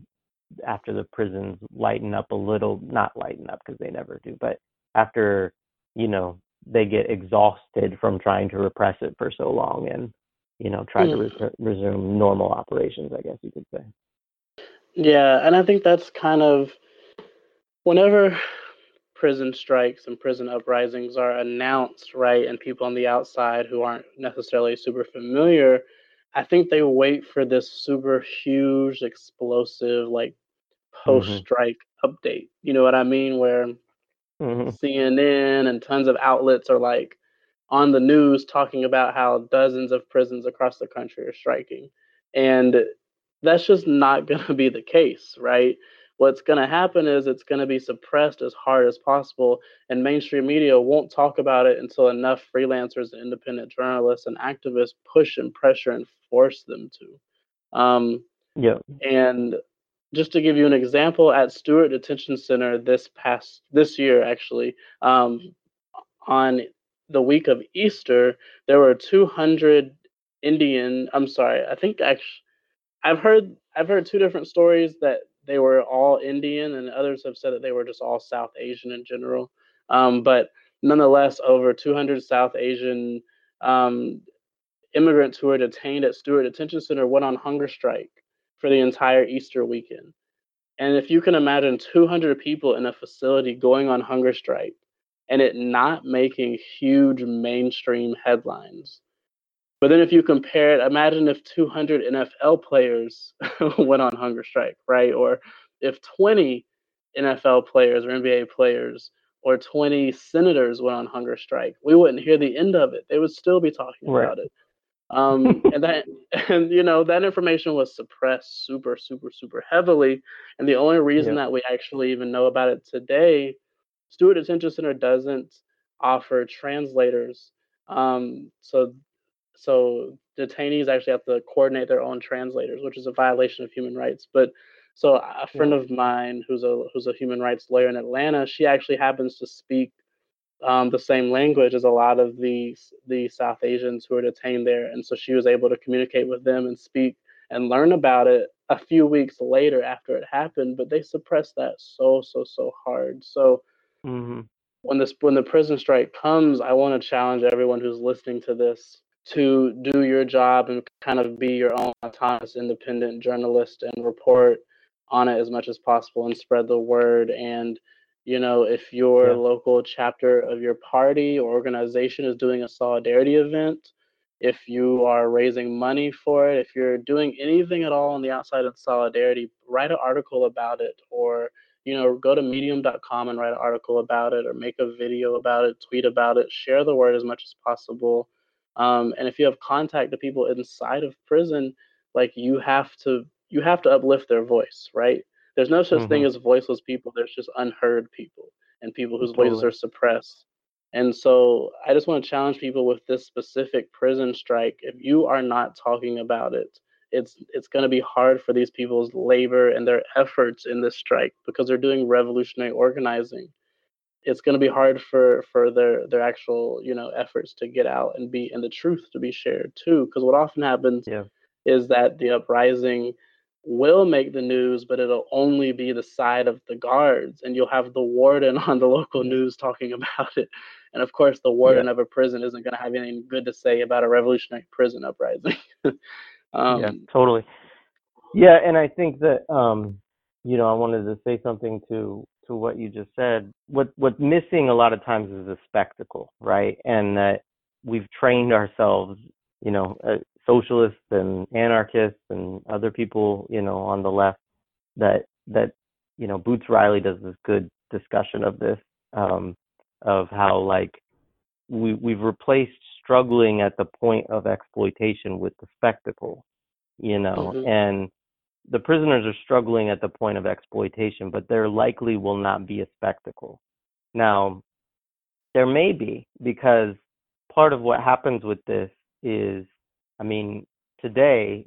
after the prisons lighten up a little. Not lighten up because they never do, but after you know they get exhausted from trying to repress it for so long and you know try to Mm. re- resume normal operations. I guess you could say. Yeah, and I think that's kind of whenever prison strikes and prison uprisings are announced, right, and people on the outside who aren't necessarily super familiar, I think they wait for this super huge, explosive, like post strike update. You know what I mean? Where hmm CNN and tons of outlets are like on the news talking about how dozens of prisons across the country are striking. And that's just not going to be the case, right? What's going to happen is it's going to be suppressed as hard as possible, and mainstream media won't talk about it until enough freelancers and independent journalists and activists push and pressure and force them to. Um, Yeah. and just to give you an example, at Stewart Detention Center this past this year, actually, um, on the week of Easter, there were 200 Indian. I'm sorry, I think actually, I've heard I've heard two different stories that they were all Indian, and others have said that they were just all South Asian in general. Um, but nonetheless, over 200 South Asian um, immigrants who were detained at Stewart Detention Center went on hunger strike for the entire Easter weekend. And if you can imagine 200 people in a facility going on hunger strike and it not making huge mainstream headlines. But then if you compare it, imagine if 200 NFL players went on hunger strike, right? Or if 20 NFL players or NBA players or 20 senators went on hunger strike, we wouldn't hear the end of it. They would still be talking Right. about it. Um, and that, and you know, that information was suppressed super, super, super heavily. And the only reason Yeah. that we actually even know about it today, Stewart Detention Center doesn't offer translators. Um, so, so detainees actually have to coordinate their own translators, which is a violation of human rights. But so a friend of mine who's a who's a human rights lawyer in Atlanta, she actually happens to speak um, the same language as a lot of the the South Asians who are detained there, and so she was able to communicate with them and speak and learn about it a few weeks later after it happened. But they suppressed that so so so hard. So hmm when this when the prison strike comes, I want to challenge everyone who's listening to this to do your job and kind of be your own autonomous, independent journalist and report on it as much as possible and spread the word and You know, if your Yeah. local chapter of your party or organization is doing a solidarity event, if you are raising money for it, if you're doing anything at all on the outside of solidarity, write an article about it or you know, go to medium.com and write an article about it or make a video about it, tweet about it, share the word as much as possible. Um, and if you have contact to people inside of prison, like you have to you have to uplift their voice, right? There's no such thing Mhm. as voiceless people. There's just unheard people and people whose voices are suppressed. And so I just want to challenge people with this specific prison strike. If you are not talking about it, it's it's going to be hard for these people's labor and their efforts in this strike because they're doing revolutionary organizing. It's going to be hard for for their their actual you know efforts to get out and be and the truth to be shared too. Because what often happens Yeah. is that the uprising will make the news, but it'll only be the side of the guards, and you'll have the warden on the local news talking about it. And of course, the Yeah. warden of a prison isn't going to have anything good to say about a revolutionary prison uprising. Yeah. um, Totally. Yeah, and I think that um, you know, I wanted to say something to to what you just said. What what's missing a lot of times is a spectacle, right? And that we've trained ourselves, you know, uh, socialists and anarchists and other people, you know, on the left that that you know, Boots Riley does this good discussion of this um of how like we we've replaced struggling at the point of exploitation with the spectacle, you know, mhm, and the prisoners are struggling at the point of exploitation, but there likely will not be a spectacle. Now, there may be because part of what happens with this is, I mean, today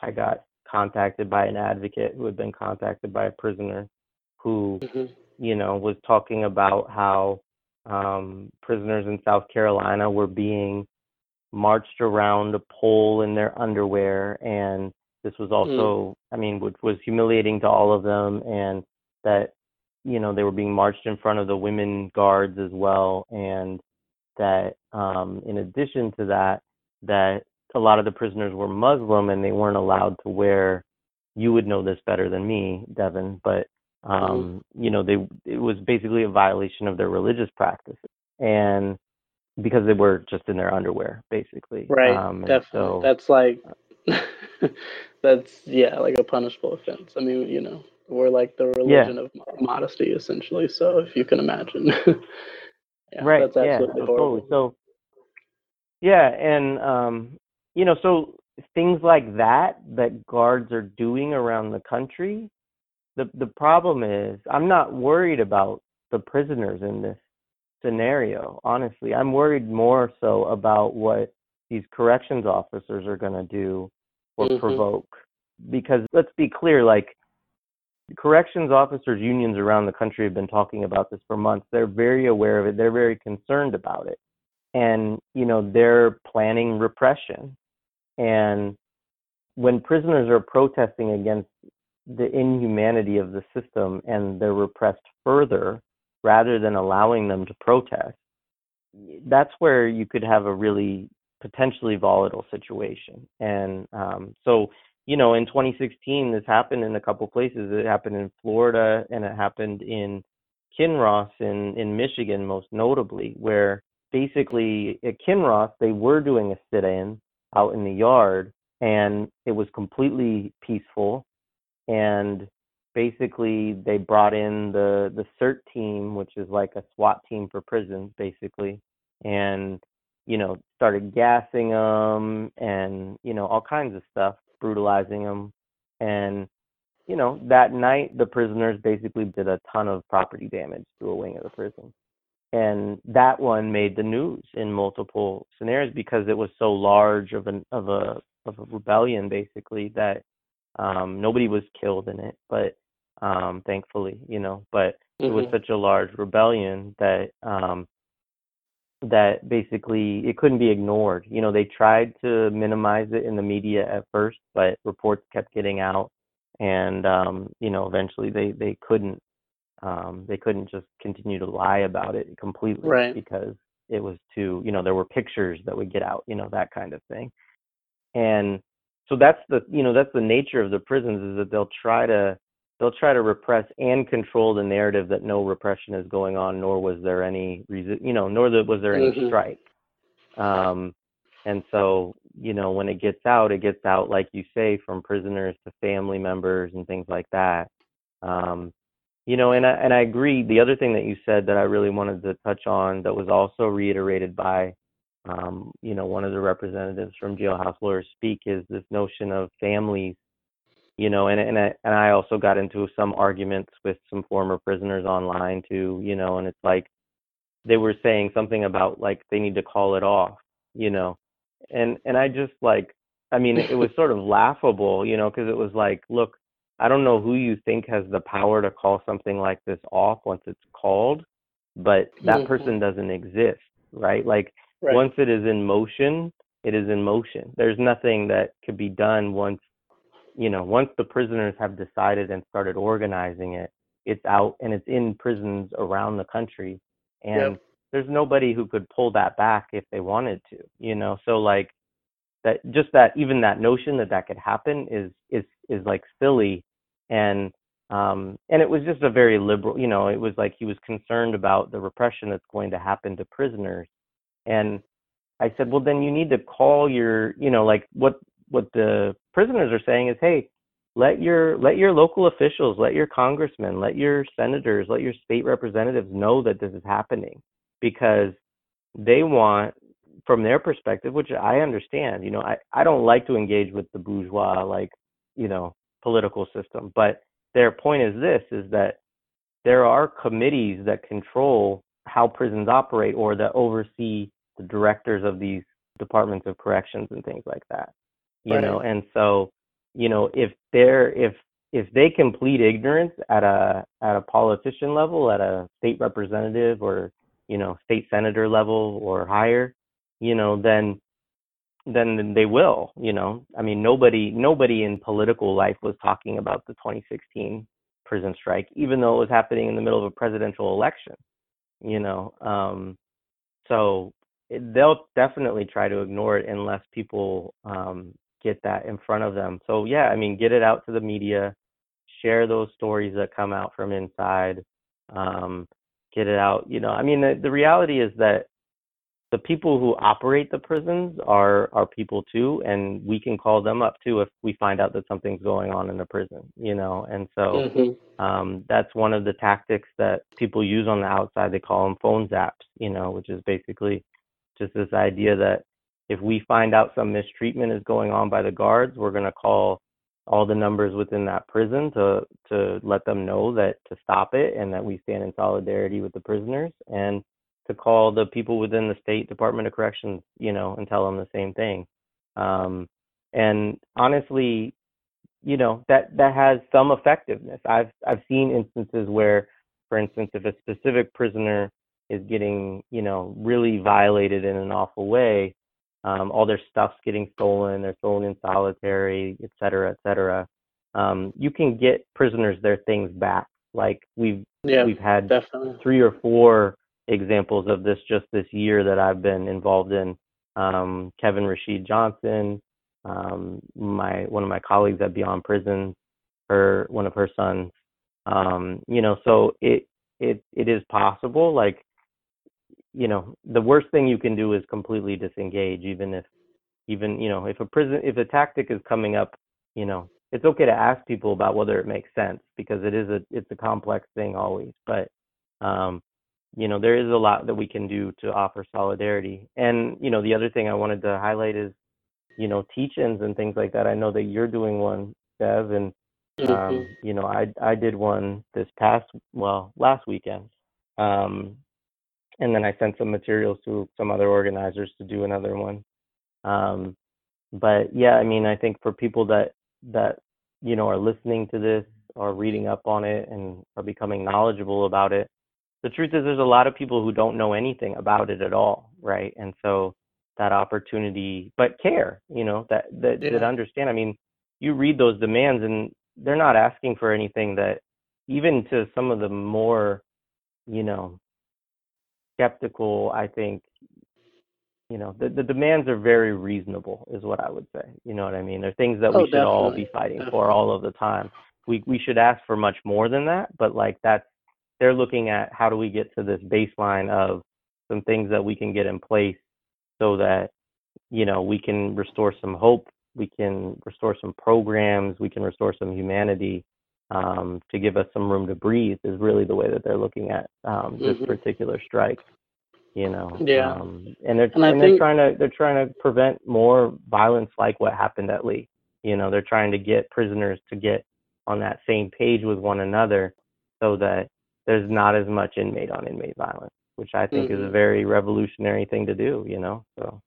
I got contacted by an advocate who had been contacted by a prisoner who, mhm, you know, was talking about how um, prisoners in South Carolina were being marched around a pole in their underwear and this was mm, also i mean which was humiliating to all of them and that you know they were being marched in front of the women guards as well and that um in addition to that that a lot of the prisoners were muslim and they weren't allowed to wear you would know this better than me devin but mhm. um you know they it was basically a violation of their religious practices and because they were just in their underwear, basically. Right, Um, definitely. so, That's like that's yeah, like a punishable offense. I mean, you know, we're like the yeah, religion of modesty, essentially. So if you can imagine, yeah, right, that's yeah, absolutely so totally. So, yeah, and um, you know, so things like that that guards are doing around the country. The the problem is, I'm not worried about the prisoners in this scenario. Honestly, I'm worried more so about what these corrections officers are going to do or hmm provoke. Because let's be clear, like corrections officers unions around the country have been talking about this for months. They're very aware of it. They're very concerned about it. And, you know, they're planning repression. And when prisoners are protesting against the inhumanity of the system and they're repressed further rather than allowing them to protest, that's where you could have a really potentially volatile situation. And um, so, you know, in 2016, this happened in a couple places. It happened in Florida and it happened in Kinross in, in Michigan, most notably, where basically at Kinross, they were doing a sit in out in the yard and it was completely peaceful. And basically, they brought in the, the CERT team, which is like a SWAT team for prisons, basically. And you know, started gassing them and, you know, all kinds of stuff, brutalizing them. And, you know, that night, the prisoners basically did a ton of property damage to a wing of the prison. And that one made the news in multiple scenarios because it was so large of an of a of a rebellion basically that um nobody was killed in it, but um thankfully, you know, but it was hmm such a large rebellion that um that basically it couldn't be ignored. You know, they tried to minimize it in the media at first, but reports kept getting out, and um, you know, eventually they they couldn't um, they couldn't just continue to lie about it completely Right. because it was too you know there were pictures that would get out, you know, that kind of thing, and so that's the you know that's the nature of the prisons is that they'll try to they'll try to repress and control the narrative that no repression is going on, nor was there any reason, you know, nor was there any mm-hmm. strike. Um, and so, you know, when it gets out, it gets out, like you say, from prisoners to family members and things like that. Um, you know, and I, and I agree. The other thing that you said that I really wanted to touch on that was also reiterated by, um, you know, one of the representatives from Jailhouse Lawyers Speak is this notion of families you know and and I, and I also got into some arguments with some former prisoners online too you know and it's like they were saying something about like they need to call it off you know and and I just like I mean it was sort of laughable you know because it was like look I don't know who you think has the power to call something like this off once it's called but that mm-hmm. person doesn't exist right like right. once it is in motion it is in motion there's nothing that could be done once you know, once the prisoners have decided and started organizing it, it's out and it's in prisons around the country. And yep. there's nobody who could pull that back if they wanted to, you know? So like that, just that, even that notion that that could happen is, is, is like silly. And, um, and it was just a very liberal, you know, it was like he was concerned about the repression that's going to happen to prisoners. And I said, well, then you need to call your, you know, like what what the prisoners are saying is, hey, let your let your local officials, let your congressmen, let your senators, let your state representatives know that this is happening because they want from their perspective, which I understand, you know, I, I don't like to engage with the bourgeois like, you know, political system, but their point is this is that there are committees that control how prisons operate or that oversee the directors of these departments of corrections and things like that you right. know and so you know if they're if if they complete ignorance at a at a politician level at a state representative or you know state senator level or higher you know then then they will you know i mean nobody nobody in political life was talking about the 2016 prison strike even though it was happening in the middle of a presidential election you know um so it, they'll definitely try to ignore it unless people um get that in front of them. So yeah, I mean, get it out to the media, share those stories that come out from inside, um, get it out. You know, I mean, the, the reality is that the people who operate the prisons are are people too, and we can call them up too if we find out that something's going on in the prison. You know, and so mm-hmm. um, that's one of the tactics that people use on the outside. They call them phone zaps. You know, which is basically just this idea that if we find out some mistreatment is going on by the guards, we're going to call all the numbers within that prison to to let them know that to stop it and that we stand in solidarity with the prisoners and to call the people within the state department of corrections you know and tell them the same thing. Um, and honestly you know that that has some effectiveness. I've i've seen instances where for instance if a specific prisoner is getting you know really violated in an awful way um, all their stuff's getting stolen, they're stolen in solitary, et cetera, et cetera. Um, you can get prisoners their things back. Like we've yeah, we've had definitely. three or four examples of this just this year that I've been involved in. Um, Kevin Rashid Johnson, um, my one of my colleagues at Beyond Prison, her one of her sons. Um, you know, so it it it is possible. Like you know the worst thing you can do is completely disengage even if even you know if a prison if a tactic is coming up you know it's okay to ask people about whether it makes sense because it is a it's a complex thing always but um you know there is a lot that we can do to offer solidarity. And you know the other thing i wanted to highlight is you know teach-ins and things like that. I know that you're doing one dev and um mm-hmm. you know i i did one this past well last weekend. Um and then I sent some materials to some other organizers to do another one. Um, but yeah, I mean, I think for people that that you know are listening to this are reading up on it and are becoming knowledgeable about it, the truth is there's a lot of people who don't know anything about it at all, right? And so that opportunity, but care, you know, that that, yeah. that understand. I mean, you read those demands and they're not asking for anything that even to some of the more, you know, skeptical, I think, you know, the, the demands are very reasonable, is what I would say. You know what I mean? They're things that oh, we should all be fighting definitely. for all of the time. we we should ask for much more than that. But like that's they're looking at how do we get to this baseline of some things that we can get in place so that you know we can restore some hope we can restore some programs we can restore some humanity um, to give us some room to breathe is really the way that they're looking at um, this Mhm. particular strike you know Yeah. um, and they're And and they're think- trying to they're trying to prevent more violence like what happened at Lee you know they're trying to get prisoners to get on that same page with one another so that there's not as much inmate on inmate violence which I think is a Mhm. very revolutionary thing to do, you know. So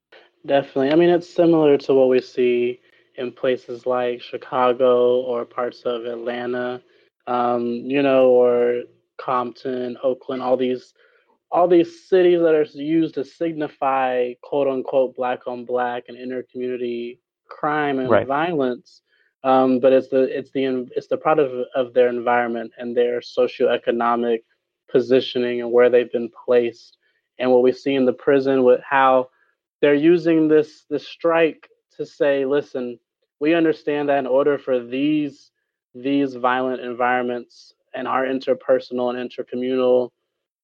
Definitely. I mean, it's similar to what we see in places like Chicago or parts of Atlanta, um, you know, or Compton, Oakland, all these all these cities that are used to signify quote unquote black on black and intercommunity crime and Right. violence. Um, but it's the it's the it's the product of, of their environment and their socioeconomic positioning and where they've been placed. And what we see in the prison with how they're using this this strike to say, listen, we understand that in order for these these violent environments and our interpersonal and intercommunal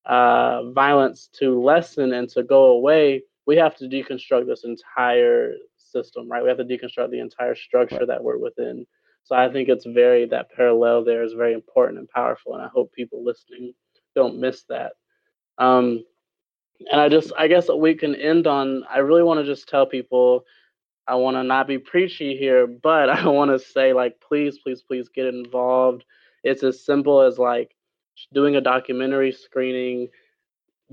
uh, violence to lessen and to go away, we have to deconstruct this entire system, right? We have to deconstruct the entire structure that we're within. So I think it's very that parallel there is very important and powerful, and I hope people listening don't miss that. Um, and I just, I guess we can end on. I really want to just tell people. I want to not be preachy here, but I want to say, like, please, please, please get involved. It's as simple as like doing a documentary screening,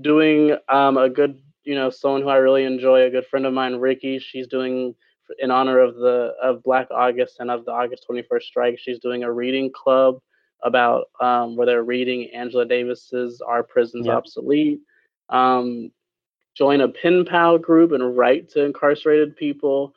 doing um, a good, you know, someone who I really enjoy, a good friend of mine, Ricky. She's doing in honor of the of Black August and of the August 21st strike. She's doing a reading club about um, where they're reading Angela Davis's "Are Prisons Yep. Obsolete." Um, join a pen pal group and write to incarcerated people.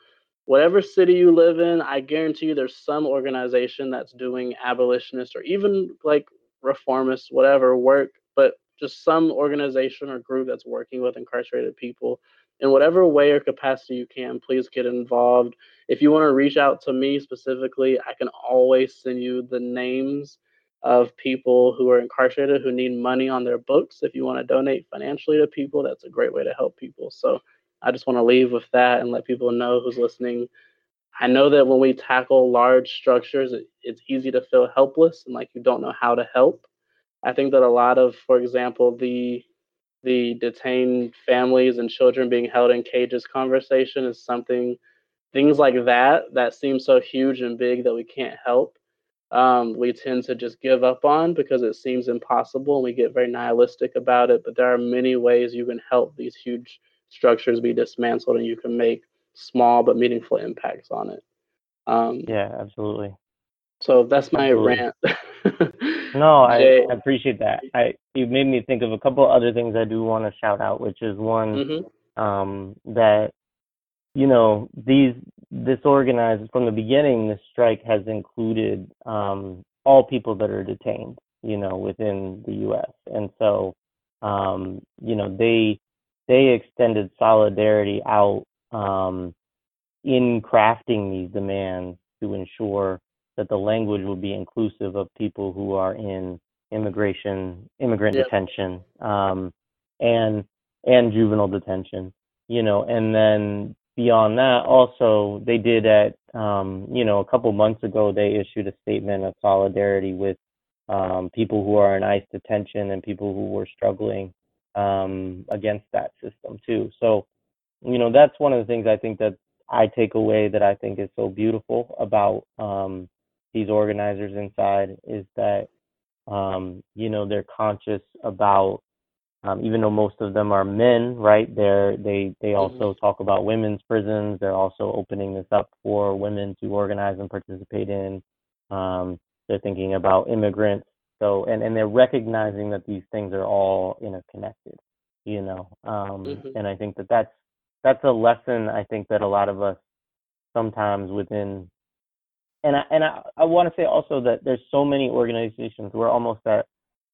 Whatever city you live in, I guarantee you there's some organization that's doing abolitionist or even like reformist, whatever work, but just some organization or group that's working with incarcerated people in whatever way or capacity you can, please get involved. If you want to reach out to me specifically, I can always send you the names of people who are incarcerated who need money on their books. If you want to donate financially to people, that's a great way to help people. So I just want to leave with that and let people know who's listening. I know that when we tackle large structures, it, it's easy to feel helpless and like you don't know how to help. I think that a lot of, for example, the the detained families and children being held in cages conversation is something things like that that seem so huge and big that we can't help um, we tend to just give up on because it seems impossible and we get very nihilistic about it but there are many ways you can help these huge structures be dismantled and you can make small but meaningful impacts on it um, yeah, absolutely. so that's my Absolutely. rant No, I, I appreciate that. I you made me think of a couple other things I do want to shout out, which is one Mhm. um, that you know these this organized from the beginning. This strike has included um, all people that are detained, you know, within the U.S. And so, um, you know, they they extended solidarity out um, in crafting these demands to ensure that the language would be inclusive of people who are in immigration, immigrant Yep. detention, um, and and juvenile detention. You know, and then beyond that, also they did at um, you know a couple months ago they issued a statement of solidarity with um, people who are in ICE detention and people who were struggling um, against that system too. So, you know, that's one of the things I think that I take away that I think is so beautiful about um, these organizers inside is that um, you know they're conscious about um, even though most of them are men, right? They're they they also talk about women's prisons. They're also opening this up for women to organize and participate in. Um, they're thinking about immigrants. So and and they're recognizing that these things are all interconnected, you know. Um, Mhm. And I think that that's that's a lesson I think that a lot of us sometimes within and I and I, I want to say also that there's so many organizations. We're almost at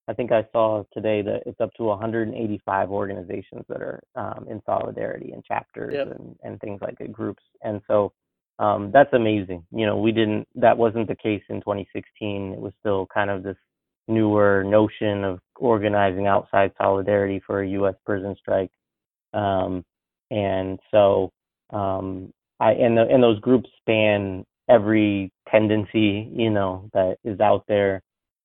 I think I saw today that it's up to 185 organizations that are um, in solidarity and chapters Yep. and, and things like it, groups. And so um, that's amazing. You know, we didn't. That wasn't the case in 2016. It was still kind of this newer notion of organizing outside solidarity for a U.S. prison strike. Um, and so um, I and the, and those groups span every tendency you know that is out there.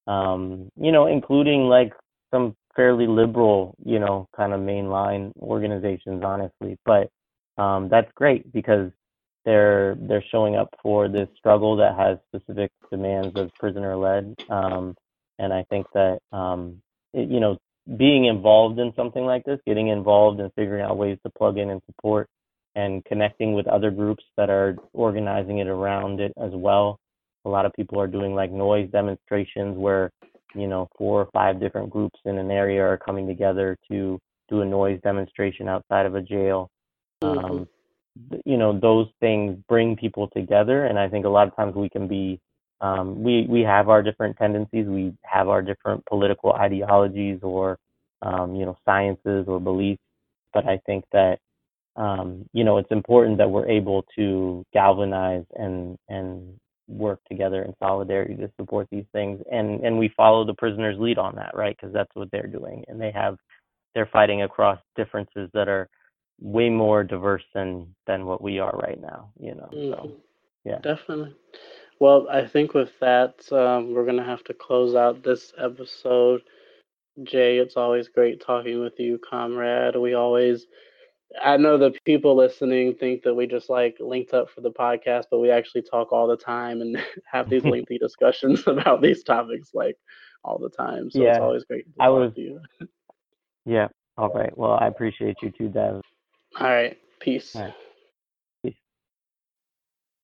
Um, you know, including like some fairly liberal, you know, kind of mainline organizations, honestly. But um, that's great because they're they're showing up for this struggle that has specific demands of prisoner led. Um, and I think that um, it, you know being involved in something like this, getting involved and figuring out ways to plug in and support, and connecting with other groups that are organizing it around it as well. A lot of people are doing like noise demonstrations where you know four or five different groups in an area are coming together to do a noise demonstration outside of a jail. Mm-hmm. Um, you know those things bring people together, and I think a lot of times we can be um, we we have our different tendencies, we have our different political ideologies or um, you know sciences or beliefs, but I think that um, you know it's important that we're able to galvanize and and work together in solidarity to support these things, and and we follow the prisoners' lead on that, right? Because that's what they're doing, and they have they're fighting across differences that are way more diverse than than what we are right now, you know. Mm-hmm. So yeah, definitely. Well, I think with that, um, we're going to have to close out this episode. Jay, it's always great talking with you, comrade. We always, I know the people listening think that we just like linked up for the podcast, but we actually talk all the time and have these lengthy discussions about these topics like all the time. So yeah, it's always great to I was, you. yeah. All right. Well, I appreciate you too, Dev. All right. Peace. All right.